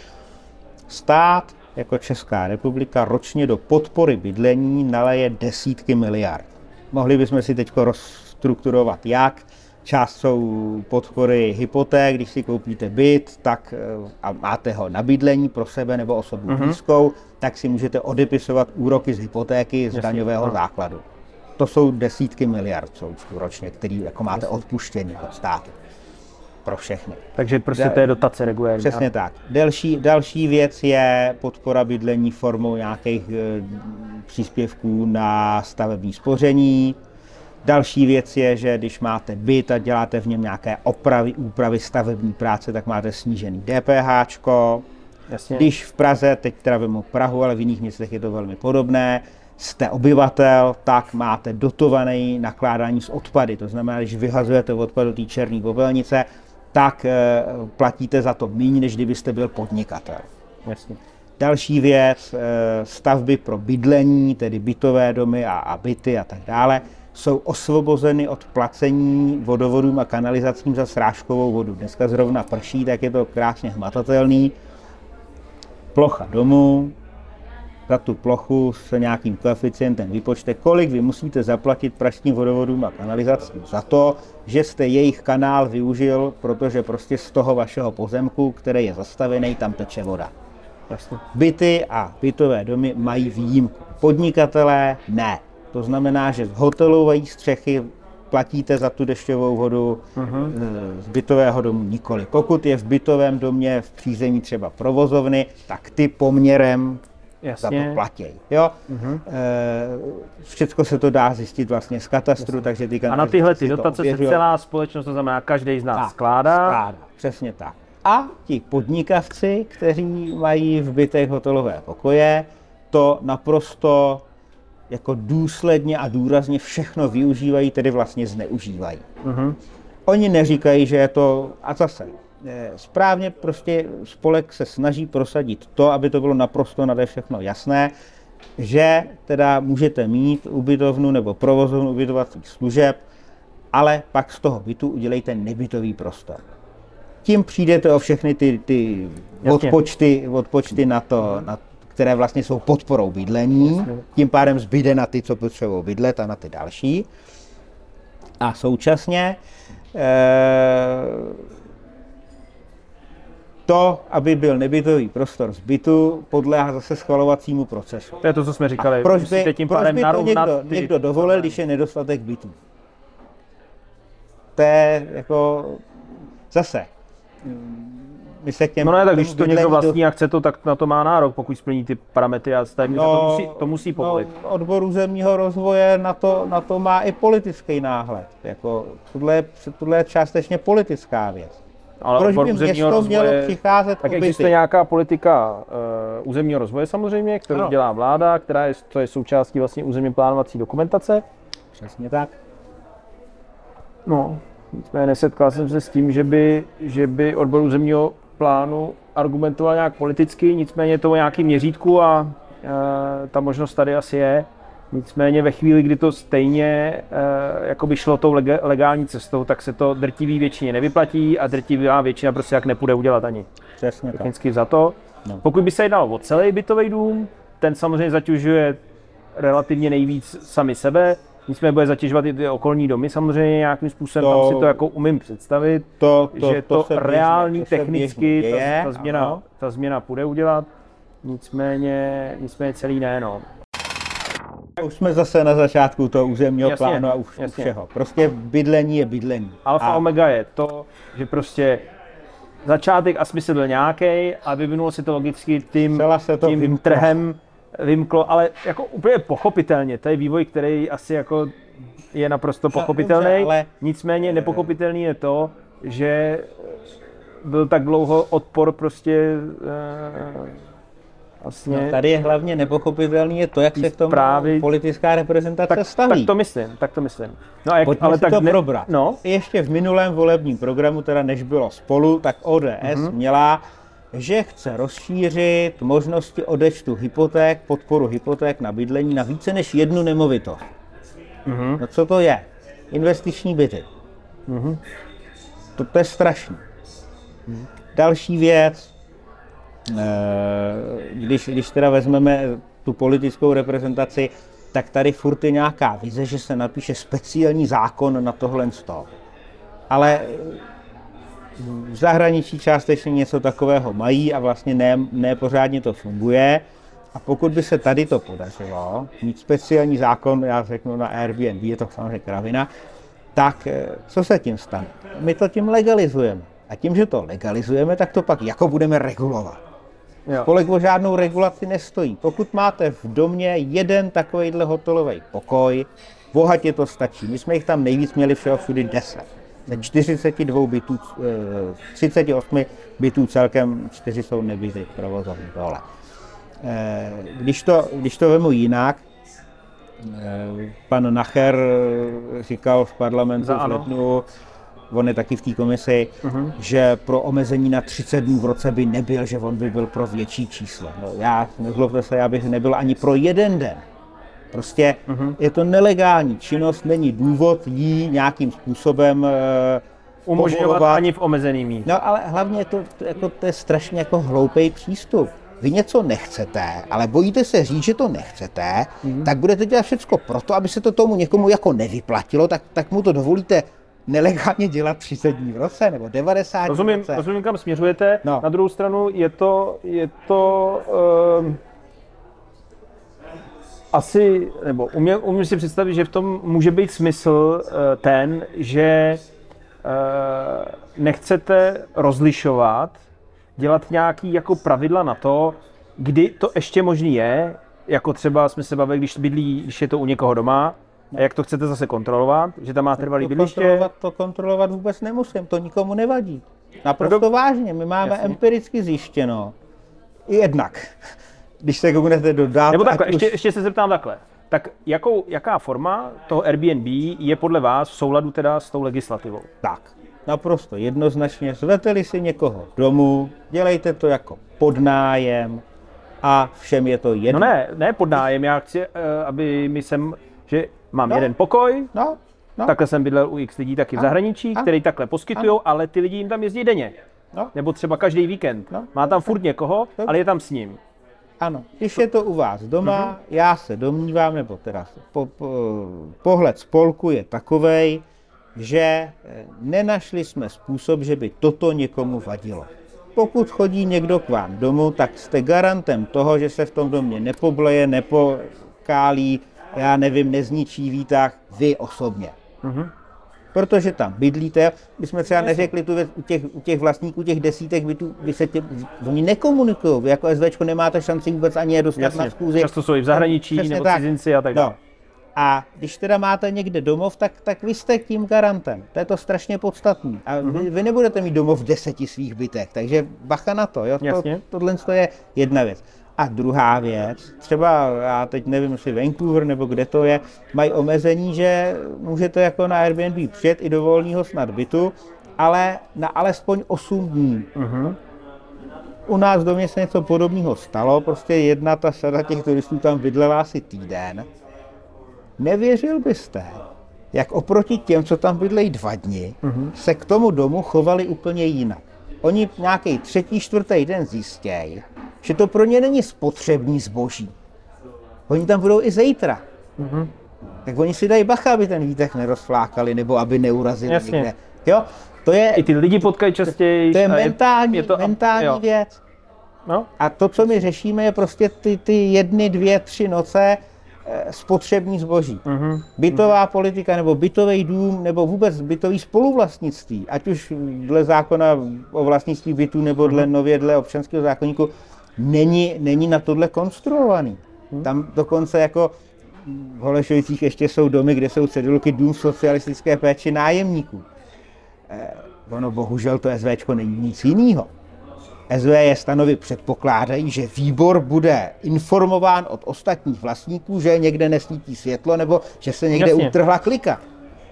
Stát jako Česká republika ročně do podpory bydlení naleje desítky miliard. Mohli bychom si teď rozstrukturovat jak, Část jsou podpory hypoték, když si koupíte byt tak, eh, a máte ho na bydlení pro sebe nebo osobu uh-huh. blízkou, tak si můžete odepisovat úroky z hypotéky z Jasně, daňového no. základu. To jsou desítky miliard součtu ročně, který jako máte Jasně. odpuštění od státu pro všechny. Takže prostě to je dotace regulérní. Přesně tak. Další, další věc je podpora bydlení formou nějakých e, příspěvků na stavební spoření, Další věc je, že když máte byt a děláte v něm nějaké opravy, úpravy, stavební práce, tak máte snížený DPH. Jasně. Když v Praze, teď teda vemu Prahu, ale v jiných městech je to velmi podobné, jste obyvatel, tak máte dotované nakládání s odpady. To znamená, když vyhazujete odpad do té černé popelnice, tak e, platíte za to méně, než kdybyste byl podnikatel. Jasně. Další věc, e, stavby pro bydlení, tedy bytové domy a, a byty a tak dále jsou osvobozeny od placení vodovodům a kanalizacím za srážkovou vodu. Dneska zrovna prší, tak je to krásně hmatatelný. Plocha domu, za tu plochu se nějakým koeficientem vypočte, kolik vy musíte zaplatit pražským vodovodům a kanalizacím za to, že jste jejich kanál využil, protože prostě z toho vašeho pozemku, který je zastavený, tam teče voda. Byty a bytové domy mají výjimku. Podnikatelé ne. To znamená, že z hotelové střechy platíte za tu dešťovou vodu, uh-huh. z bytového domu nikoli. Pokud je v bytovém domě v přízemí třeba provozovny, tak ty poměrem Jasně. za to platí. Jo? Uh-huh. E, všechno se to dá zjistit vlastně z katastru, Jasně. takže ty A na tyhle ty dotace se celá společnost, to znamená každý z nás tak, skládá. skládá. Přesně tak. A ti podnikavci, kteří mají v bytech hotelové pokoje, to naprosto jako důsledně a důrazně všechno využívají, tedy vlastně zneužívají. Uh-huh. Oni neříkají, že je to, a zase, eh, správně prostě spolek se snaží prosadit to, aby to bylo naprosto nade všechno jasné, že teda můžete mít ubytovnu nebo provozovnu ubytovacích služeb, ale pak z toho bytu udělejte nebytový prostor. Tím přijdete o všechny ty, ty odpočty, odpočty na, to, na, které vlastně jsou podporou bydlení, tím pádem zbyde na ty, co potřebují bydlet a na ty další. A současně e, to, aby byl nebytový prostor zbytu, podléhá zase schvalovacímu procesu. To je to, co jsme říkali. A proč by, tím proč by to někdo, ty... někdo dovolil, když je nedostatek bytů? To je jako zase my se k těm No ne, tak když to někdo vlastní a chce to, tak na to má nárok, pokud splní ty parametry a stavební no, to musí, to musí povolit. No, odbor územního rozvoje na to, na to má i politický náhled. Jako, tohle, je, tohle je částečně politická věc. Ale Proč odbor by územního město mělo rozvoje- přicházet Tak o byty? existuje nějaká politika uh, územního rozvoje samozřejmě, kterou Ano. dělá vláda, která je, to je součástí vlastně územně plánovací dokumentace. Přesně tak. No, nicméně nesetkal jsem se s tím, že by, že by odbor územního plánu argumentoval nějak politicky, nicméně to o nějakém měřítku a uh, ta možnost tady asi je. Nicméně ve chvíli, kdy to stejně uh, jako by šlo tou lega- legální cestou, tak se to drtivý většině nevyplatí a drtivá většina prostě jak nepůjde udělat ani Přesně tak. technicky za to. No. Pokud by se jednalo o celý bytový dům, ten samozřejmě zatěžuje relativně nejvíc sami sebe, nicméně bude zatěžovat i ty okolní domy samozřejmě nějakým způsobem, To- tam si to jako umím představit, To, to, že to, běžně- reální to se technicky běžně děje, ta, ta, změna, ano. ta změna půjde udělat, nicméně, nicméně celý ne, no. Už jsme zase na začátku toho územního Jasně, plánu a už jasně. všeho. Prostě bydlení je bydlení. Alfa a omega je to, že prostě začátek a smysl byl nějaký a vyvinulo se to logicky tím, se to tím vymklo. trhem vymklo, ale jako úplně pochopitelně, to je vývoj, který asi jako je naprosto pochopitelný, dobře, ale- nicméně nepochopitelný je to, že byl tak dlouho odpor prostě eh, vlastně No, tady je hlavně nepochopitelný je to, jak se k tomu zprávy- politická reprezentace tak, staví. tak to myslím, tak to myslím. No a jak, Pojďme ale tak to ne- probrat. No, Ještě v minulém volebním programu, teda než bylo spolu, tak ODS Mhm. měla, že chce rozšířit možnosti odečtu hypoték, podporu hypoték na bydlení na více než jednu nemovitost. Mhm. No co to je? Investiční byty. To, to je strašný. Další věc, eh, když, když teda vezmeme tu politickou reprezentaci, tak tady furt je nějaká vize, že se napíše speciální zákon na tohle stol. Ale v zahraničí částečně něco takového mají a vlastně ne, ne pořádně to funguje. A pokud by se tady to podařilo, mít speciální zákon, já řeknu na Airbnb, je to samozřejmě kravina, tak eh, co se tím stane? My to tím legalizujeme. A tím, že to legalizujeme, tak to pak jako budeme regulovat. jo. Spolek o žádnou regulaci nestojí. Pokud máte v domě jeden takovýhle hotelový pokoj, bohatě to stačí. My jsme jich tam nejvíc měli všeho všude 10. Ze 42 bytů, eh, 38 bytů celkem 4 jsou nebyty provozovny tohle. Eh, Když to, když to vemu jinak, eh, pan Nacher eh, říkal v parlamentu Za v ANO. lednu, on je taky v té komisi, že pro omezení na 30 dnů v roce by nebyl, že on by byl pro větší číslo. No, já, nezlobte se, já bych nebyl ani pro jeden den. Prostě je to nelegální činnost, není důvod jí nějakým způsobem eh, Umožňovat povolovat. ani v omezený míře. No ale hlavně to, to, jako, to je strašně jako hloupý přístup. Vy něco nechcete, ale bojíte se říct, že to nechcete, mm-hmm. tak budete dělat všechno proto, aby se to tomu někomu jako nevyplatilo, tak, tak mu to dovolíte nelegálně dělat 30 dní v roce nebo 90 dní v Rozumím, roce. rozumím, kam směřujete. No. Na druhou stranu je to, je to um, asi, nebo umím, umím si představit, že v tom může být smysl uh, ten, že uh, nechcete rozlišovat, dělat nějaký jako pravidla na to, kdy to ještě možný je, jako třeba jsme se bavili, když bydlí, když je to u někoho doma, a jak to chcete zase kontrolovat, že tam má trvalý to bydliště. kontrolovat, to kontrolovat vůbec nemusím, to nikomu nevadí. Naprosto No vážně, my máme Jasně. empiricky zjištěno. Jednak, když se kouknete do dát, Nebo takhle, ještě, už- ještě se zeptám takhle. Tak jakou, jaká forma toho Airbnb je podle vás v souladu teda s tou legislativou? Tak, naprosto jednoznačně, zvete-li si někoho domů, dělejte to jako podnájem a všem je to No jedno. ne, ne pod nájem, já chci, eh, aby mi sem, že mám No. jeden pokoj, No, no, takhle jsem bydlel u x lidí taky v zahraničí, Ano. který takhle poskytují, ale ty lidi jim tam jezdí denně. no, Nebo třeba každý víkend. No. Má tam furt někoho, Dobře. ale je tam s ním. Ano. Když je to u vás doma, Mhm. já se domnívám, nebo teda po, po, pohled spolku je takovej, že eh, nenašli jsme způsob, že by toto někomu vadilo. Pokud chodí někdo k vám domů, tak jste garantem toho, že se v tom domě nepobleje, nepokálí, já nevím, nezničí výtah, vy osobně. Mhm. Protože tam bydlíte. My jsme třeba neřekli tu věc, u těch, u těch vlastníků těch desítek bytů, vy se tě, oni nekomunikují. Vy jako SVČko nemáte šanci vůbec ani je dostat Jasně. na schůzi. Často jsou i v zahraničí, Přesně nebo tak. cizinci a tak dále. No. A když teda máte někde domov, tak, tak vy jste tím garantem. To je to strašně podstatný. A Mhm. vy, vy nebudete mít domov v deseti svých bytech, takže bacha na to. Jo? To, Jasně. tohle to je jedna věc. A druhá věc, třeba já teď nevím, jestli Vancouver nebo kde to je, mají omezení, že můžete jako na Airbnb přijet i do volného snad bytu, ale na alespoň 8 dní. Mhm. U nás do mě se něco podobného stalo, prostě jedna ta sada těch turistů tam bydlela asi týden. Nevěřil byste, jak oproti těm, co tam bydlejí dva dny, se k tomu domu chovali úplně jinak. Oni nějaký třetí, čtvrtý den zjistějí, že to pro ně není spotřební zboží. Oni tam budou i zítra. Tak oni si dají bacha, aby ten výtah nerozflákali, nebo aby neurazili Jasně. někde. Jo? To je, I ty lidi potkají častěji. to je mentální, je to, mentální jo. věc. No, A to, co my řešíme, je prostě ty, ty jedny, dvě, tři noce eh, spotřební zboží. Mhm. Bytová politika, nebo bytový dům, nebo vůbec bytový spoluvlastnictví, ať už dle zákona o vlastnictví bytu, nebo dle nově dle občanského zákonníku, není, není na tohle konstruovaný. Tam dokonce jako v Holešovicích ještě jsou domy, kde jsou cedulky dům socialistické péči nájemníků. Eh, ono bohužel to SVčko není nic jiného. SVJ stanovy předpokládají, že výbor bude informován od ostatních vlastníků, že někde nesvítí světlo nebo že se někde Jasně. utrhla klika.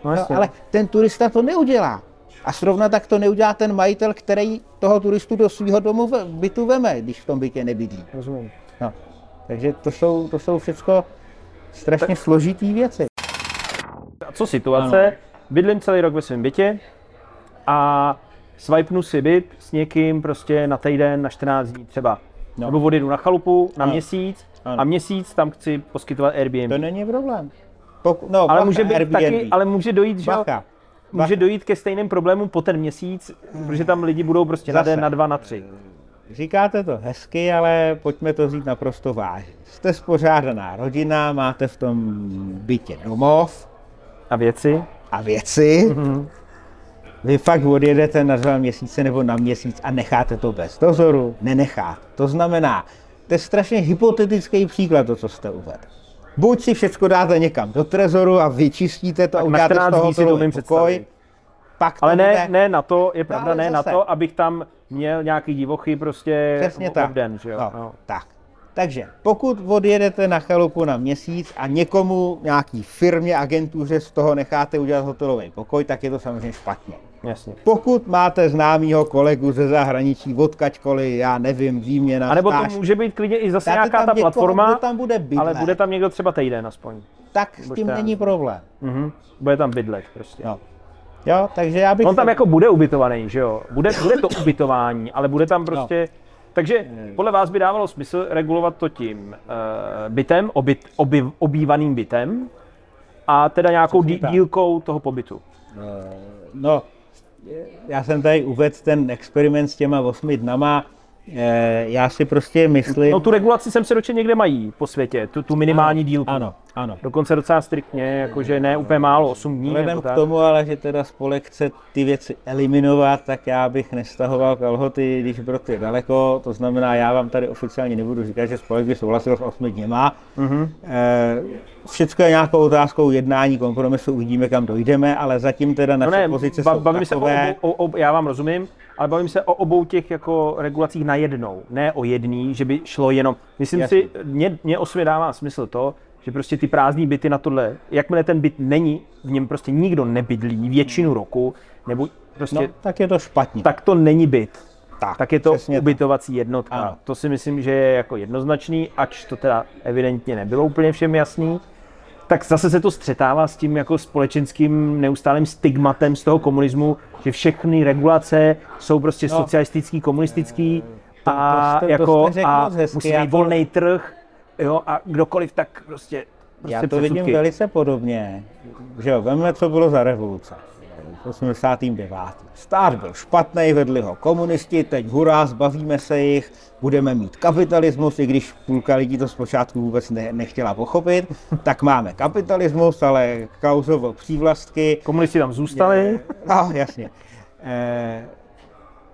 no, No, ale ten turista to neudělá. A srovna tak to neudělá ten majitel, který toho turistu do svého domu ve- bytu veme, když v tom bytě nebydlí. Rozumím. No. Takže to jsou, to jsou všechno strašně složitý věci. A co situace? Bydlím celý rok ve svém bytě a swipenu si byt s někým prostě na týden, na 14 dní třeba. No. Nebo odjedu na chalupu na Ano. měsíc Ano. a měsíc tam chci poskytovat Airbnb. To není problém. Poku, no, ale může být Airbnb. taky, ale může dojít, že Bacha. Může dojít ke stejným problémům po ten měsíc, protože tam lidi budou prostě na Zase. den, na dva, na tři. Říkáte to hezky, ale pojďme to vzít naprosto vážně. Jste spořádaná rodina, máte v tom bytě domov A věci? a věci. Mhm. Vy fakt odjedete na dva měsíce nebo na měsíc a necháte to bez dozoru? Nenecháte. To znamená, to je strašně hypotetický příklad, to, co jste uvedl. Buď si všechno dáte někam do trezoru a vyčistíte to a Tak na uděláte z 14 toho dní si to umím pokoj, pak Ale ne, bude- ne na to, je pravda, ale ne na zase. to, abych tam měl nějaký divochy prostě Přesně tak. den, že jo? No, No. Tak. Takže pokud odjedete na chalupu na měsíc a někomu, nějaký firmě, agentuře z toho necháte udělat hotelový pokoj, tak je to samozřejmě špatně. Jasně. Pokud máte známýho kolegu ze zahraničí, odkaďkoliv, já nevím, výměna, A nebo to může být klidně i zase dáte nějaká ta někoho, platforma, tam bude bydlet, ale bude tam někdo třeba týden aspoň. tak s tím 14 není problém. Mhm. Bude tam bydlet prostě. Jo. jo, takže já bych... On tam jako bude ubytovaný, že jo? Bude, bude to ubytování, ale bude tam prostě... Takže podle vás by dávalo smysl regulovat to tím uh, bytem, obyt, oby, obývaným bytem a teda nějakou dí, dílkou toho pobytu. No, já jsem tady uvedl ten experiment s těma osmi dnama. Eh, Já si prostě myslím... No tu regulaci jsem se dočetl někde mají po světě, tu, tu minimální dílku. Ano, ano. Dokonce docela striktně, jakože ne úplně málo, 8 dní. Vzhledem k tomu ale, že teda spolek chce ty věci eliminovat, tak já bych nestahoval kalhoty, když Brod je daleko. To znamená, já vám tady oficiálně nebudu říkat, že spolek by souhlasil s osmi dněma. Mhm. Eh, Všechno je nějakou otázkou jednání, kompromisu, uvidíme, kam dojdeme, ale zatím teda No naše ne, pozice ba- jsou bavím se o, takové. o, o, já vám rozumím, ale bavím se o obou těch jako regulacích najednou, ne o jedný, že by šlo jenom. Myslím Jasně. si, mě, mě osobně dává smysl to, že prostě ty prázdné byty na tohle, jakmile ten byt není, v něm prostě nikdo nebydlí většinu roku, nebo prostě, No, tak je to špatně. tak to není byt. tak, Tak je to přesně tak. ubytovací jednotka. Ano. To si myslím, že je jako jednoznačný, ač to teda evidentně nebylo úplně všem jasný. Tak zase se to střetává s tím jako společenským neustálým stigmatem z toho komunismu, že všechny regulace jsou prostě No. socialistický, komunistický to a, jste- jako, a hezky, musí být to- volný trh jo, a kdokoliv tak prostě, prostě Já to vidím předsudky. velice podobně. Že jo, veme, co bylo za revoluce. V 89. Stát byl špatný, vedli ho komunisti, teď hurá, zbavíme se jich, budeme mít kapitalismus, i když půlka lidí to zpočátku vůbec ne, nechtěla pochopit, tak máme kapitalismus, ale kauzovo přívlastky. Komunisti tam zůstali. No, jasně. E,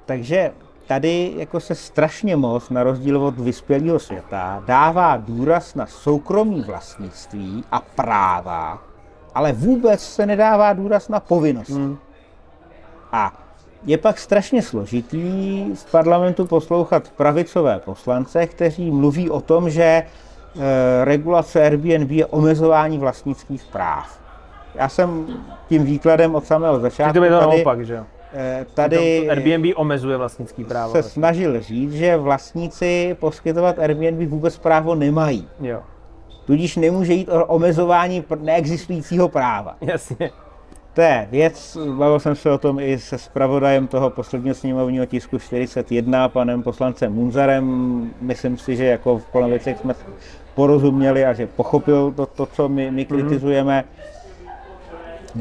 takže tady jako se strašně moc, na rozdíl od vyspělého světa, dává důraz na soukromí vlastnictví a práva, ale vůbec se nedává důraz na povinnosti. Hmm. A je pak strašně složitý v parlamentu poslouchat pravicové poslance, kteří mluví o tom, že e, regulace Airbnb je omezování vlastnických práv. Já jsem tím výkladem od samého začátku to tady, naopak, že? Eh, tady Airbnb omezuje vlastnický právo. Se snažil říct, že vlastníci poskytovat Airbnb vůbec právo nemají. Jo. Tudíž nemůže jít o omezování neexistujícího práva. Jasně. To je věc, bavil jsem se o tom i se zpravodajem toho posledního sněmovního tisku 41, panem poslancem Munzarem. Myslím si, že jako v kolem věcech jsme porozuměli a že pochopil to, to co my, my mhm. kritizujeme.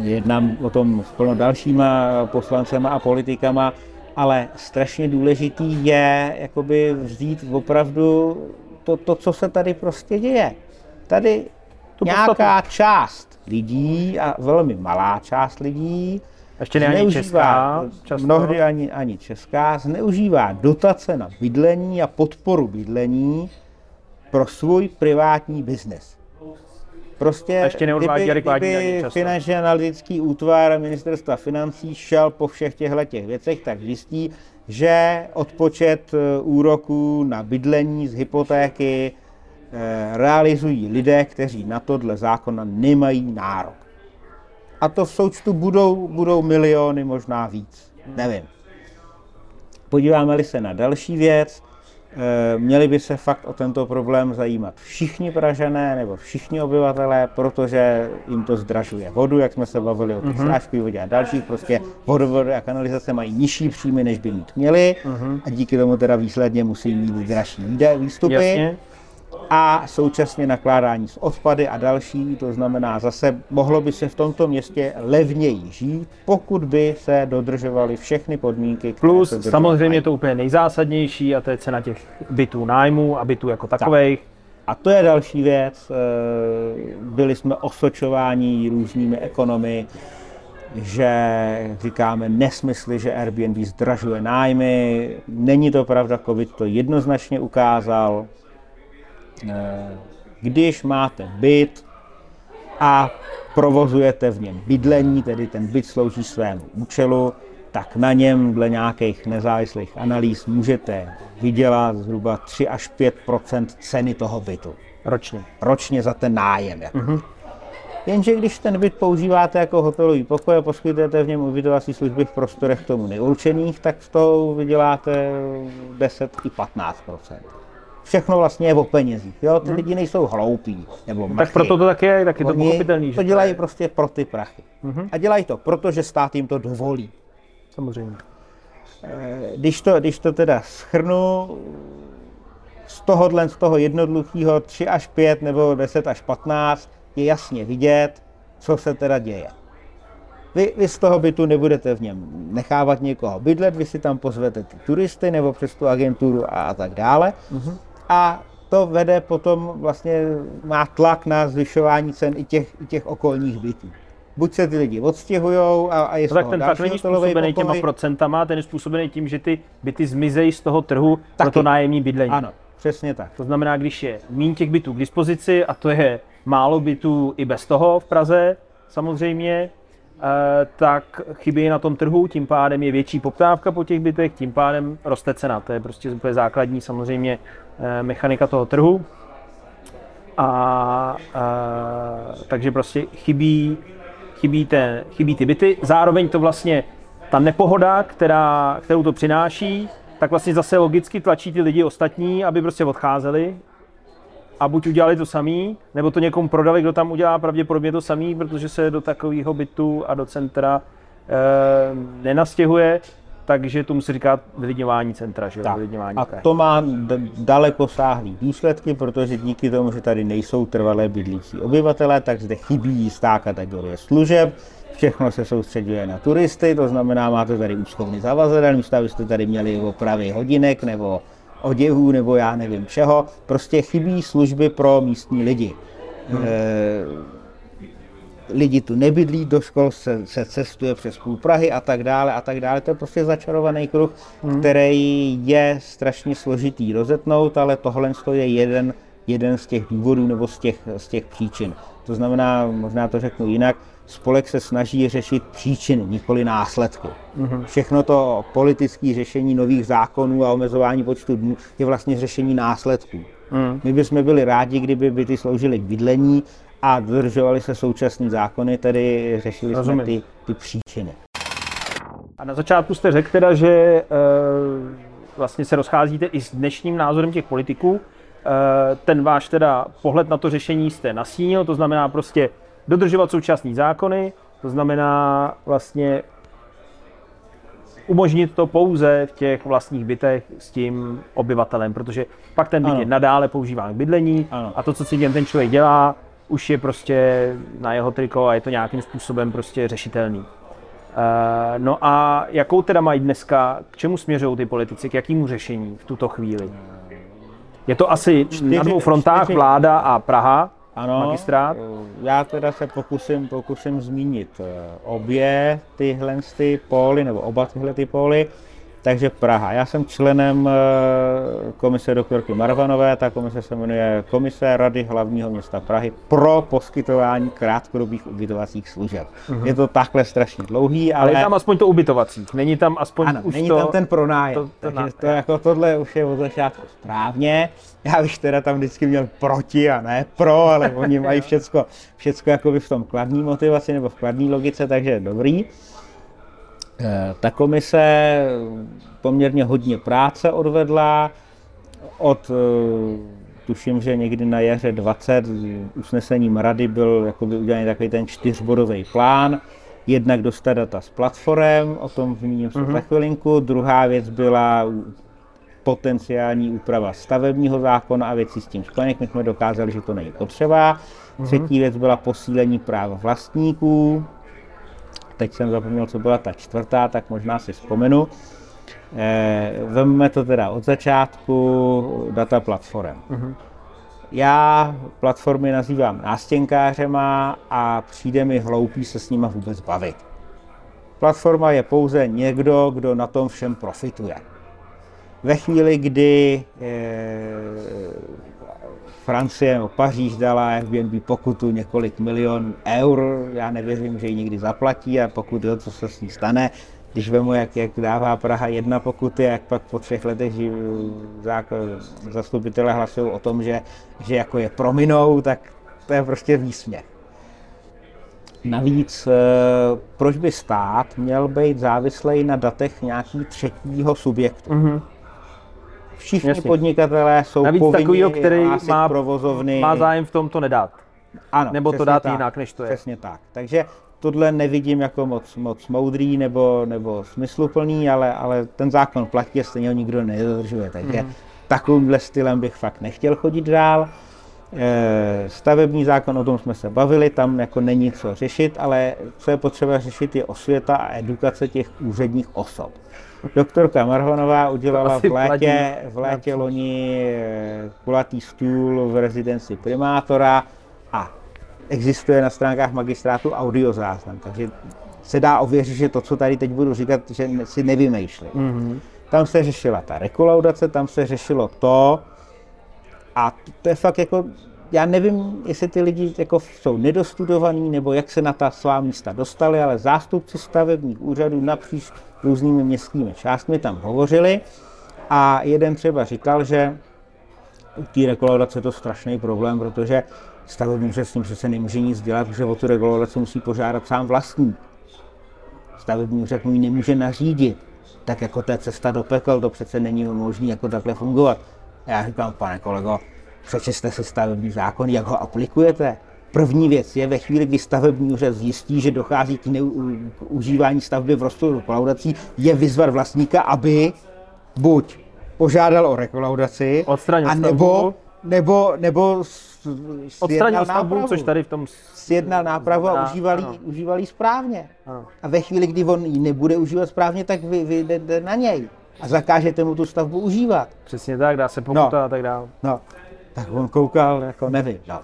Jednám o tom s plno dalšíma poslancema a politikama, ale strašně důležitý je jakoby vzít opravdu to, to, co se tady prostě děje. Tady to nějaká podstatu. část lidí, a velmi malá část lidí, ještě ne ani česká, často. mnohdy ani, ani česká, zneužívá dotace na bydlení a podporu bydlení pro svůj privátní biznes. Prostě a ještě kdyby, kdyby finančně analytický útvar ministerstva financí šel po všech těchto těch věcech, tak zjistí, že odpočet e, úroků na bydlení z hypotéky realizují lidé, kteří na to dle zákona nemají nárok. A to v součtu budou, budou miliony, možná víc. Nevím. Podíváme-li se na další věc, Eh, měli by se fakt o tento problém zajímat všichni Pražané nebo všichni obyvatelé, protože jim to zdražuje vodu, jak jsme se bavili o těch mm-hmm. vodě a dalších. Prostě vodovody a kanalizace mají nižší příjmy, než by mít měli mm-hmm. a díky tomu teda výsledně musí mít dražší výstupy. Jasně a současně nakládání s odpady a další, to znamená zase mohlo by se v tomto městě levněji žít, pokud by se dodržovaly všechny podmínky. Plus samozřejmě to úplně nejzásadnější a to je cena těch bytů nájmu a bytů jako takových. Tak. A to je další věc. Eh, byli jsme osočováni různými ekonomy, že říkáme nesmysly, že Airbnb zdražuje nájmy. Není to pravda, COVID to jednoznačně ukázal. Eh, když máte byt a provozujete v něm bydlení, tedy ten byt slouží svému účelu, tak na něm dle nějakých nezávislých analýz můžete vydělat zhruba 3 až 5% ceny toho bytu. Ročně. Ročně za ten nájem. Jako. Mm-hmm. Jenže když ten byt používáte jako hotelový pokoj a poskytujete v něm ubytovací služby v prostorech tomu neurčených, tak z toho vyděláte 10 i 15 všechno vlastně je o penězích. Jo? Ty hmm. lidi nejsou hloupí nebo machy. Tak proto to tak je, tak je to pochopitelný. To dělají prostě pro ty prachy. Hmm. A dělají to, protože stát jim to dovolí. Samozřejmě. Eh, když to, když to teda schrnu, z tohohle, z toho jednoduchého 3 až 5 nebo 10 až 15 je jasně vidět, co se teda děje. Vy, vy z toho bytu nebudete v něm nechávat někoho bydlet, vy si tam pozvete ty turisty nebo přes tu agenturu a, a tak dále. Uh-huh a to vede potom vlastně, má tlak na zvyšování cen i těch, i těch okolních bytů. Buď se ty lidi odstěhují a, a je no tak ten tlak není způsobený těma procentama, ten je způsobený tím, že ty byty zmizejí z toho trhu Taky. pro to nájemní bydlení. Ano, přesně tak. To znamená, když je méně těch bytů k dispozici, a to je málo bytů i bez toho v Praze, samozřejmě, tak chybí na tom trhu, tím pádem je větší poptávka po těch bytech, tím pádem roste cena. To je prostě úplně základní samozřejmě eh, mechanika toho trhu. A, a eh, takže prostě chybí, chybí, te, chybí ty byty. Zároveň to vlastně ta nepohoda, která, kterou to přináší, tak vlastně zase logicky tlačí ty lidi ostatní, aby prostě odcházeli a buď udělali to samý, nebo to někomu prodali, kdo tam udělá pravděpodobně to samý, protože se do takového bytu a do centra e, nenastěhuje, takže tomu se říká vylidňování centra. Že? Tak. Vylidňování a to má daleko sáhlý důsledky, protože díky tomu, že tady nejsou trvalé bydlící obyvatelé, tak zde chybí jistá kategorie služeb, všechno se soustředuje na turisty, to znamená, máte tady úschovný zavazatel, místo abyste tady měli opravy hodinek nebo oděvů nebo já nevím čeho. Prostě chybí služby pro místní lidi. Hmm. E, lidi tu nebydlí, do škol se, se cestuje přes půl Prahy a tak dále a tak dále. To je prostě začarovaný kruh, hmm. který je strašně složitý rozetnout, ale tohle je jeden, jeden z těch důvodů nebo z těch, z těch příčin. To znamená, možná to řeknu jinak, spolek se snaží řešit příčiny, nikoli následky. Mm-hmm. Všechno to politické řešení nových zákonů a omezování počtu dnů je vlastně řešení následků. Mm. My bychom byli rádi, kdyby byty sloužily k bydlení a dodržovaly se současné zákony, tedy řešili Rozumím. jsme ty, ty příčiny. A na začátku jste řekl teda, že e, vlastně se rozcházíte i s dnešním názorem těch politiků. E, ten váš teda pohled na to řešení jste nasínil, to znamená prostě dodržovat současné zákony, to znamená vlastně umožnit to pouze v těch vlastních bytech s tím obyvatelem, protože pak ten byt ano. je nadále používán k bydlení ano. a to, co si ten člověk dělá, už je prostě na jeho triko a je to nějakým způsobem prostě řešitelný. Uh, no a jakou teda mají dneska, k čemu směřují ty politici, k jakému řešení v tuto chvíli? Je to asi čtyři, na dvou frontách čtyři. vláda a Praha, ano, magistrát? Eh, já teda se pokusím, pokusím zmínit eh, obě tyhle ty póly, nebo oba tyhle ty póly. Takže Praha. Já jsem členem eh, komise doktorky Marvanové, ta komise se jmenuje Komise Rady hlavního města Prahy pro poskytování krátkodobých ubytovacích služeb. Uh-huh. Je to takhle strašně dlouhý, ale... Ale je tam aspoň to ubytovacích, není tam aspoň ano, už není to... tam ten pronájem, to, to, takže to jako tohle už je od začátku správně. Já bych teda tam vždycky měl proti a ne pro, ale oni mají všecko, všecko jakoby v tom kladní motivaci nebo v kladní logice, takže dobrý. Eh, ta komise poměrně hodně práce odvedla. Od, eh, tuším, že někdy na jaře 20 usnesením rady byl jakoby udělaný takový ten čtyřbodový plán. Jednak dostat data z platform, o tom zmíním se uh-huh. za chvilinku. Druhá věc byla potenciální úprava stavebního zákona a věcí s tím spojených. My jsme dokázali, že to není potřeba. Uh-huh. Třetí věc byla posílení práv vlastníků, teď jsem zapomněl, co byla ta čtvrtá, tak možná si vzpomenu. Eh, vezmeme to teda od začátku data platform. Uh-huh. Já platformy nazývám nástěnkářema a přijde mi hloupý se s nima vůbec bavit. Platforma je pouze někdo, kdo na tom všem profituje. Ve chvíli, kdy eh, Francie nebo Paříž dala Airbnb pokutu několik milionů eur. Já nevěřím, že ji nikdy zaplatí a pokud to, co se s ní stane, když vemu, jak, jak dává Praha jedna pokuty, jak pak po třech letech zastupitelé hlasují o tom, že, že jako je prominou, tak to je prostě výsměch. Navíc, eh, proč by stát měl být závislý na datech nějaký třetího subjektu? Mm-hmm všichni Jasně. podnikatelé jsou Navíc povinni takovýho, který má, provozovny. má zájem v tom to nedat. Ano, Nebo to dát tak, jinak, než to je. Přesně tak. Takže tohle nevidím jako moc, moc moudrý nebo, nebo smysluplný, ale, ale ten zákon platí a stejně ho nikdo nedodržuje. Takže mm. takovýmhle stylem bych fakt nechtěl chodit dál. E, stavební zákon, o tom jsme se bavili, tam jako není co řešit, ale co je potřeba řešit je osvěta a edukace těch úředních osob. Doktorka Marhonová udělala v létě, v létě loni eh, kulatý stůl v rezidenci primátora a existuje na stránkách magistrátu audiozáznam, takže se dá ověřit, že to, co tady teď budu říkat, že si nevymýšlím. Mm-hmm. Tam se řešila ta rekolaudace, tam se řešilo to, a to je fakt jako, já nevím, jestli ty lidi jako jsou nedostudovaní, nebo jak se na ta svá místa dostali, ale zástupci stavebních úřadů napříč různými městskými částmi tam hovořili a jeden třeba říkal, že u té rekolaudace je to strašný problém, protože stavební úřad s tím přece nemůže nic dělat, protože o tu rekolaudaci musí požádat sám vlastník. Stavební úřad mu ji nemůže nařídit. Tak jako ta cesta do pekel, to přece není možné jako takhle fungovat. Já říkám, pane kolego, přečeste si stavební zákon, jak ho aplikujete. První věc je ve chvíli, kdy stavební úřad zjistí, že dochází k, neu, k užívání stavby v rozporu kolaudací, je vyzvat vlastníka, aby buď požádal o rekolaudaci, a nebo nebo, nebo odstranil stavbu, což tady v tom... Sjednal nápravu a, a užívali, užívali správně. Ano. A ve chvíli, kdy on ji nebude užívat správně, tak vy, vy jdete na něj a zakážete mu tu stavbu užívat. Přesně tak, dá se pokuta no. a tak dále. No, tak on koukal, jako nevím. No.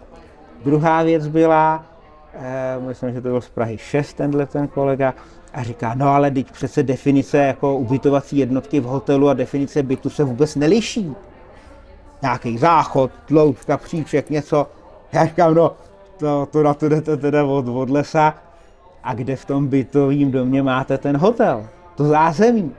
Druhá věc byla, eh, myslím, že to byl z Prahy 6, tenhle ten kolega, a říká, no ale teď přece definice jako ubytovací jednotky v hotelu a definice bytu se vůbec neliší. Nějaký záchod, tloušťka, příček, něco. Já říkám, no, to, to na to jdete teda od, od lesa. A kde v tom bytovém domě máte ten hotel? To zázemí.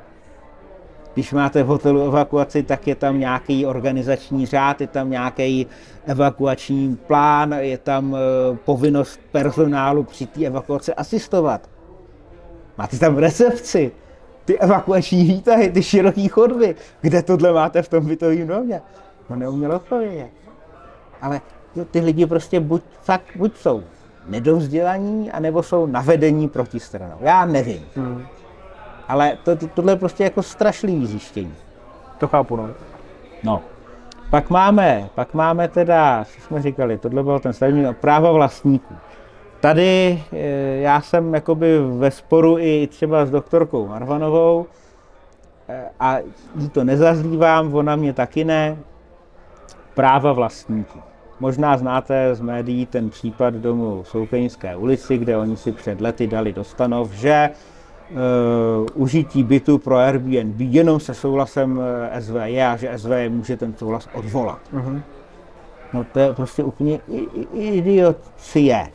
Když máte v hotelu evakuaci, tak je tam nějaký organizační řád, je tam nějaký evakuační plán, je tam e, povinnost personálu při té evakuaci asistovat. Máte tam recepci, ty evakuační výtahy, ty široké chodby. Kde tohle máte v tom bytovém domě? No neuměl odpovědět. Ale jo, ty lidi prostě buď, fakt, buď jsou nedovzdělaní, anebo jsou navedení proti stranou. Já nevím. Hmm. Ale to, to, tohle je prostě jako strašlivý zjištění. To chápu, no. No. Pak máme, pak máme teda, co jsme říkali, tohle byl ten stavební práva vlastníků. Tady eh, já jsem jakoby ve sporu i třeba s doktorkou Marvanovou eh, a jí to nezazlívám, ona mě taky ne. Práva vlastníků. Možná znáte z médií ten případ domu v ulici, kde oni si před lety dali do stanov, že užití bytu pro Airbnb jenom se souhlasem SVJ a že SVJ může ten souhlas odvolat. Uh-huh. No to je prostě úplně idiocie.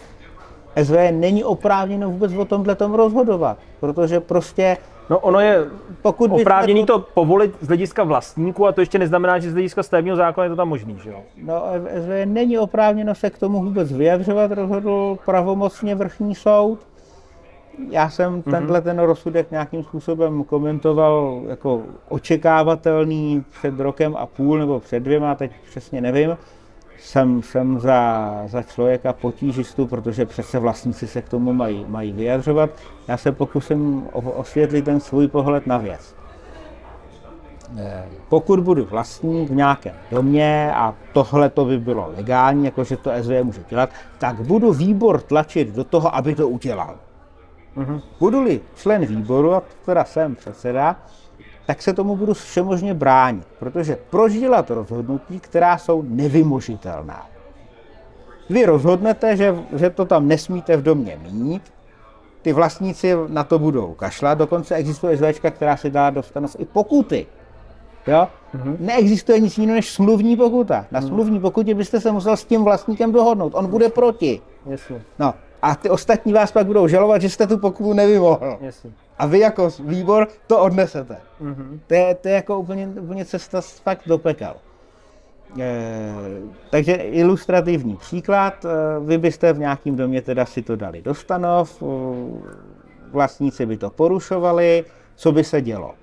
SV není oprávněno vůbec o tomhle rozhodovat, protože prostě No ono je pokud oprávněný to povolit z hlediska vlastníků a to ještě neznamená, že z hlediska stavebního zákona je to tam možný, že jo? No SV není oprávněno se k tomu vůbec vyjadřovat, rozhodl pravomocně vrchní soud. Já jsem mm-hmm. tenhle ten rozsudek nějakým způsobem komentoval jako očekávatelný před rokem a půl nebo před dvěma, teď přesně nevím jsem, jsem za, za člověka potížistu, protože přece vlastníci se k tomu mají, mají vyjadřovat. Já se pokusím osvětlit ten svůj pohled na věc. Eh, pokud budu vlastník v nějakém domě a tohle to by bylo legální, jakože to SV může dělat, tak budu výbor tlačit do toho, aby to udělal. Mm-hmm. Budu-li člen výboru, a teda jsem předseda, tak se tomu budu všemožně bránit, protože proč dělat rozhodnutí, která jsou nevymožitelná? Vy rozhodnete, že, že to tam nesmíte v domě mít, ty vlastníci na to budou kašlat, dokonce existuje SVčka, která se dá dostat i pokuty. Jo? Mm-hmm. Neexistuje nic jiného než smluvní pokuta. Na mm-hmm. smluvní pokutě byste se musel s tím vlastníkem dohodnout. On bude proti. Jasně. No, a ty ostatní vás pak budou žalovat, že jste tu pokutu nevymohl. Jasně. A vy jako výbor to odnesete. Mm-hmm. To, je, to je jako úplně, úplně cesta fakt do pekel. E, takže ilustrativní příklad, e, vy byste v nějakém domě teda si to dali do stanov, vlastníci by to porušovali, co by se dělo?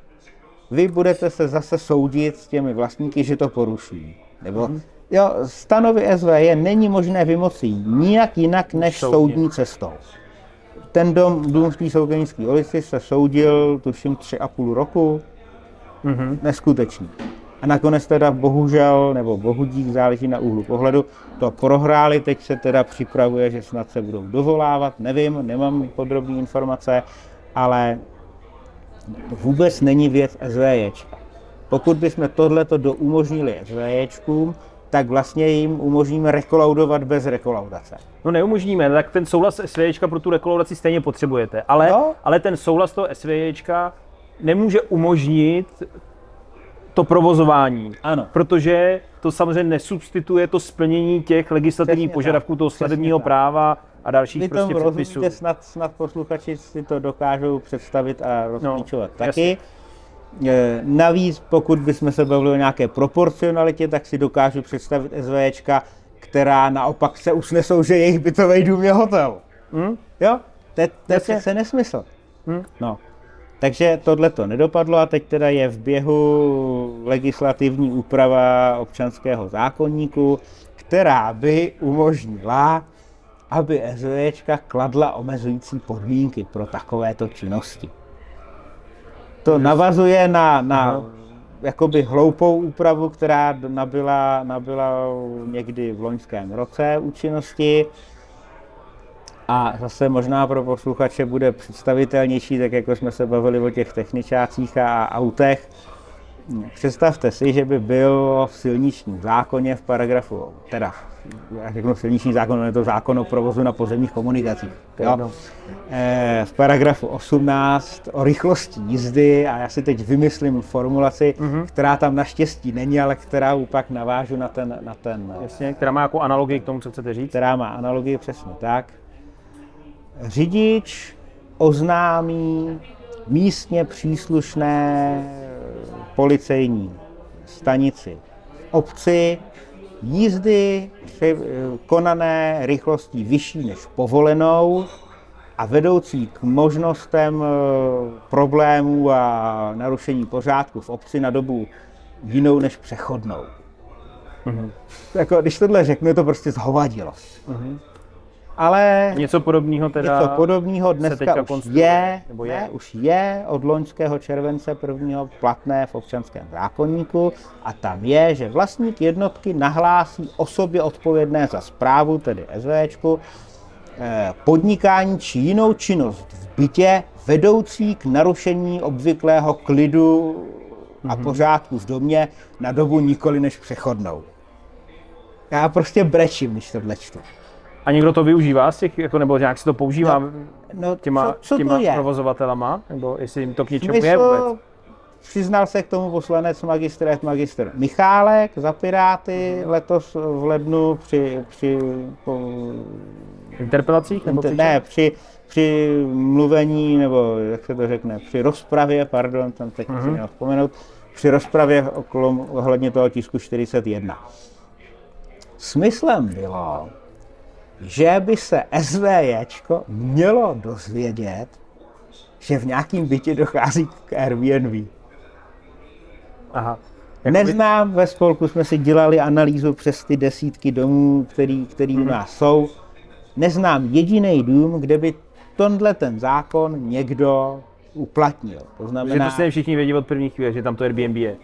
Vy budete se zase soudit s těmi vlastníky, že to porušují. Nebo mm-hmm. Jo, stanovy SVJ není možné vymoci nijak jinak než soudní, soudní cestou ten dom, dům v té Soukeňské ulici se soudil, tuším, tři a půl roku. Mm-hmm. Neskutečný. A nakonec teda bohužel, nebo bohudík, záleží na úhlu pohledu, to prohráli, teď se teda připravuje, že snad se budou dovolávat, nevím, nemám podrobné informace, ale vůbec není věc SVJčka. Pokud bychom tohleto doumožnili SVJčkům, tak vlastně jim umožníme rekolaudovat bez rekolaudace. No neumožníme, tak ten souhlas SVJčka pro tu rekolaudaci stejně potřebujete. Ale, no? ale ten souhlas toho SVJčka nemůže umožnit to provozování. Ano. Protože to samozřejmě nesubstituje to splnění těch legislativních Přesně požadavků toho stavebního práva a dalších Vy prostě předpisů. Snad, snad posluchači si to dokážou představit a rozklíčovat no, taky. Jasně. E, navíc, pokud bychom se bavili o nějaké proporcionalitě, tak si dokážu představit SVčka, která naopak se usnesou, že jejich bytový dům je hotel. Hmm? Jo? To, to je přece nesmysl. Hmm? No. Takže tohle to nedopadlo a teď teda je v běhu legislativní úprava občanského zákonníku, která by umožnila, aby SVčka kladla omezující podmínky pro takovéto činnosti. To navazuje na, na jakoby hloupou úpravu, která nabyla, nabyla někdy v loňském roce účinnosti. A zase možná pro posluchače bude představitelnější, tak jako jsme se bavili o těch techničácích a autech. Představte si, že by byl v silničním zákoně v paragrafu, teda já řeknu silniční zákon, je to zákon o provozu na pozemních komunikacích. Jo? E, v paragrafu 18 o rychlosti jízdy, a já si teď vymyslím formulaci, mm-hmm. která tam naštěstí není, ale která pak navážu na ten... Na ten Jasně, která má jako analogii k tomu, co chcete říct? Která má analogii, přesně tak. Řidič oznámí místně příslušné policejní stanici v obci jízdy konané rychlostí vyšší než povolenou a vedoucí k možnostem eh, problémů a narušení pořádku v obci na dobu jinou než přechodnou. Mm-hmm. Jako, když tohle řeknu, je to prostě zhovadilo. Mm-hmm ale něco podobného teda něco podobného dneska už je, nebo je? Ne, už je od loňského července prvního platné v občanském zákonníku a tam je, že vlastník jednotky nahlásí osobě odpovědné za zprávu, tedy SVčku, eh, podnikání či jinou činnost v bytě vedoucí k narušení obvyklého klidu a mhm. pořádku v domě na dobu nikoli než přechodnou. Já prostě brečím, když to čtu. A někdo to využívá z těch, jako, nebo nějak si to používá no, no, těma, co, co těma to je? provozovatelama? Nebo jestli jim to k něčemu je vůbec? Přiznal se k tomu poslanec magistr magistr Michálek za Piráty letos v lednu při, při po, interpelacích? Nebo inter, ne, při, při mluvení, nebo jak se to řekne, při rozpravě, pardon, tam teď uh-huh. si měl vzpomenout, při rozpravě okolo, ohledně toho tisku 41. Smyslem bylo, že by se SVJčko mělo dozvědět, že v nějakém bytě dochází k Airbnb. Aha. Jak Neznám, ve spolku jsme si dělali analýzu přes ty desítky domů, který, který mm-hmm. u mhm. nás jsou. Neznám jediný dům, kde by tenhle ten zákon někdo uplatnil. To znamená... Že to si všichni vědí od první chvíle, že tam to Airbnb je.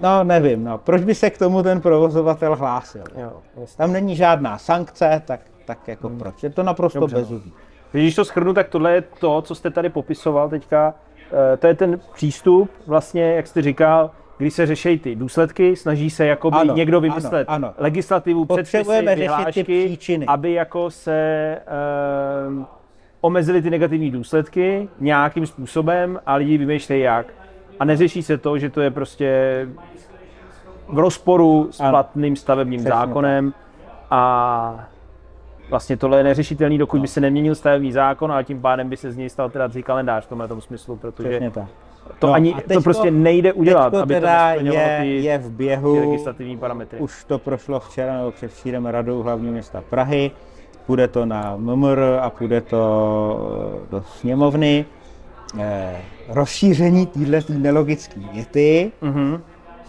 No, nevím, no. Proč by se k tomu ten provozovatel hlásil? Jo, tam není žádná sankce, tak tak jako hmm. proč? Je to naprosto Dobře, bezudý. Když to schrnu, tak tohle je to, co jste tady popisoval teďka. Eh, to je ten přístup, vlastně, jak jste říkal, když se řeší ty důsledky, snaží se jako by někdo vymyslet ano, ano. legislativu, předpisy, vyhlášky, aby jako se um, omezily ty negativní důsledky nějakým způsobem a lidi vymýšlejí jak. A neřeší se to, že to je prostě v rozporu s platným stavebním Přesně zákonem a vlastně tohle je neřešitelný, dokud no. by se neměnil stavební zákon, ale tím pádem by se z něj stal teda kalendář v tomhle tom smyslu, protože to no, ani teďko, to prostě nejde udělat, aby teda to je, ty, je v běhu, legislativní parametry. Už to prošlo včera nebo předvčírem radou hlavního města Prahy, půjde to na MMR a půjde to eh, do sněmovny. Eh, rozšíření této nelogické věty, mm-hmm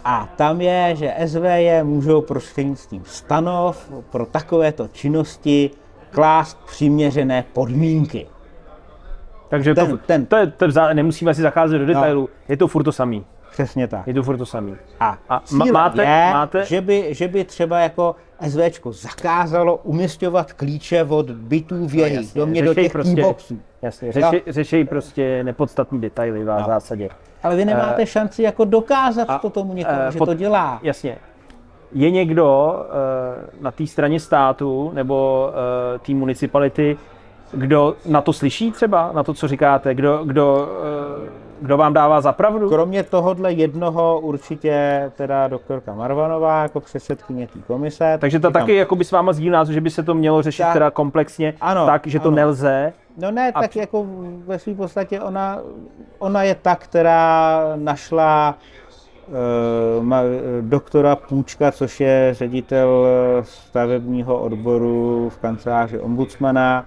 a tam je, že SVJ můžou prostřednictvím stanov pro takovéto činnosti klást přiměřené podmínky. Takže ten, to, ten, to je, to je, nemusíme si zacházet do detailu, no, je to furt to samý. Přesně tak. Je to furt to samý. A, a máte, je, máte... Že, by, že by třeba jako SVčko zakázalo umistovat klíče od bytů v jejich no, domě do těch prostě, boxů. Jasně, řeši, řešej prostě nepodstatné detaily v no. zásadě. Ale vy nemáte uh, šanci jako dokázat a, to tomu někomu, uh, že pod, to dělá. Jasně. Je někdo uh, na té straně státu nebo uh, té municipality, kdo na to slyší třeba, na to, co říkáte, kdo, kdo, uh, kdo vám dává za pravdu? Kromě tohohle jednoho určitě teda doktorka Marvanová jako předsedkyně té komise. Takže ta taky jako by s váma sdílí názor, že by se to mělo řešit ta, teda komplexně ano, tak, že to ano. nelze No ne, a... tak jako ve své podstatě ona, ona je ta, která našla ma, doktora Půčka, což je ředitel stavebního odboru v kanceláři ombudsmana.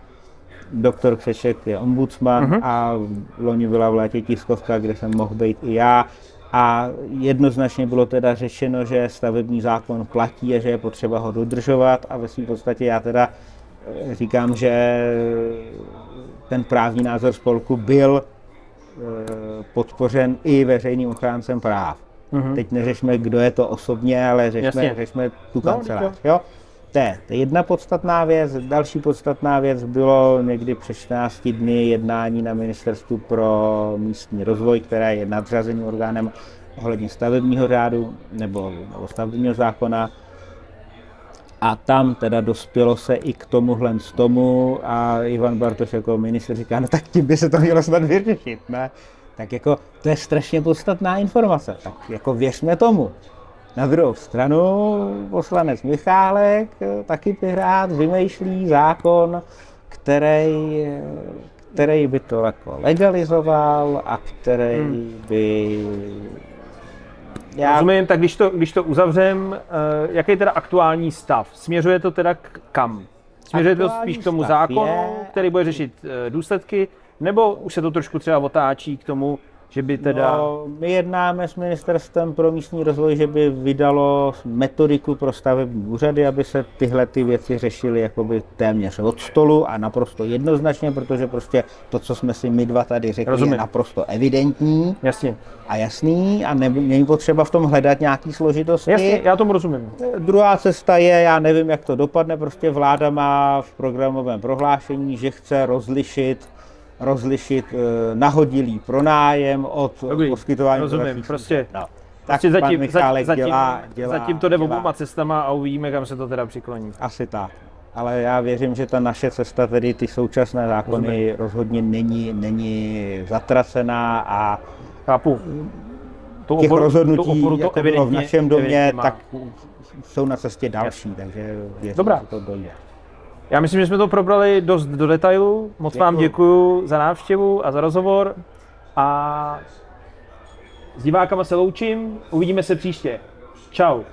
Doktor Křeček je ombudsman uh-huh. a loni byla v létě tiskovka, kde jsem mohl být i já. A jednoznačně bylo teda řešeno, že stavební zákon platí a že je potřeba ho dodržovat a ve své podstatě já teda eh, říkám, že ten právní názor spolku byl eh, podpořen i veřejným ochráncem práv. Mm-hmm. Teď neřešme, kdo je to osobně, ale řešme, řešme tu no, kancelář. No, jo? To je, jedna podstatná věc. Další podstatná věc bylo někdy před 14 dny jednání na Ministerstvu pro místní rozvoj, které je nadřazeným orgánem ohledně stavebního řádu nebo, nebo stavebního zákona. A tam teda dospělo se i k tomuhle z tomu a Ivan Bartoš jako minister říká, no tak tím by se to mělo snad vyřešit, ne? Tak jako to je strašně podstatná informace, tak jako věřme tomu. Na druhou stranu poslanec Michálek, taky Pirát, vymýšlí zákon, který, který by to jako legalizoval a který hmm. by já... Rozumím, tak když to, když to uzavřem, uh, jaký je teda aktuální stav? Směřuje to teda k kam? Směřuje aktuální to spíš k tomu zákonu, je... který bude řešit důsledky, nebo už se to trošku třeba otáčí k tomu, že by teda... No, my jednáme s Ministerstvem pro místní rozvoj, že by vydalo metodiku pro stavební úřady, aby se tyhle ty věci řešily jakoby téměř od stolu a naprosto jednoznačně, protože prostě to, co jsme si my dva tady řekli, Rozumím. je naprosto evidentní Jasně. a jasný a ne, není potřeba v tom hledat nějaký složitosti. Jasně, já tomu rozumím. Druhá cesta je, já nevím, jak to dopadne, prostě vláda má v programovém prohlášení, že chce rozlišit rozlišit uh, nahodilý pronájem od Dobrý, poskytování. Rozumím, prostě, no. prostě tak zatím, zatím, zatím, dělá, dělá, zatím to jde oboma cestama a uvidíme, kam se to teda přikloní. Asi tak. Ale já věřím, že ta naše cesta, tedy ty současné zákony, Rozumím. rozhodně není, není zatracená a Chápu. To těch oboru, rozhodnutí, to oboru to jako bylo v našem domě, tak jsou na cestě další, takže věřím, Dobrá. že to dojde. Já myslím, že jsme to probrali dost do detailu. Moc děkuju. vám děkuji za návštěvu a za rozhovor. A s divákama se loučím. Uvidíme se příště. Ciao.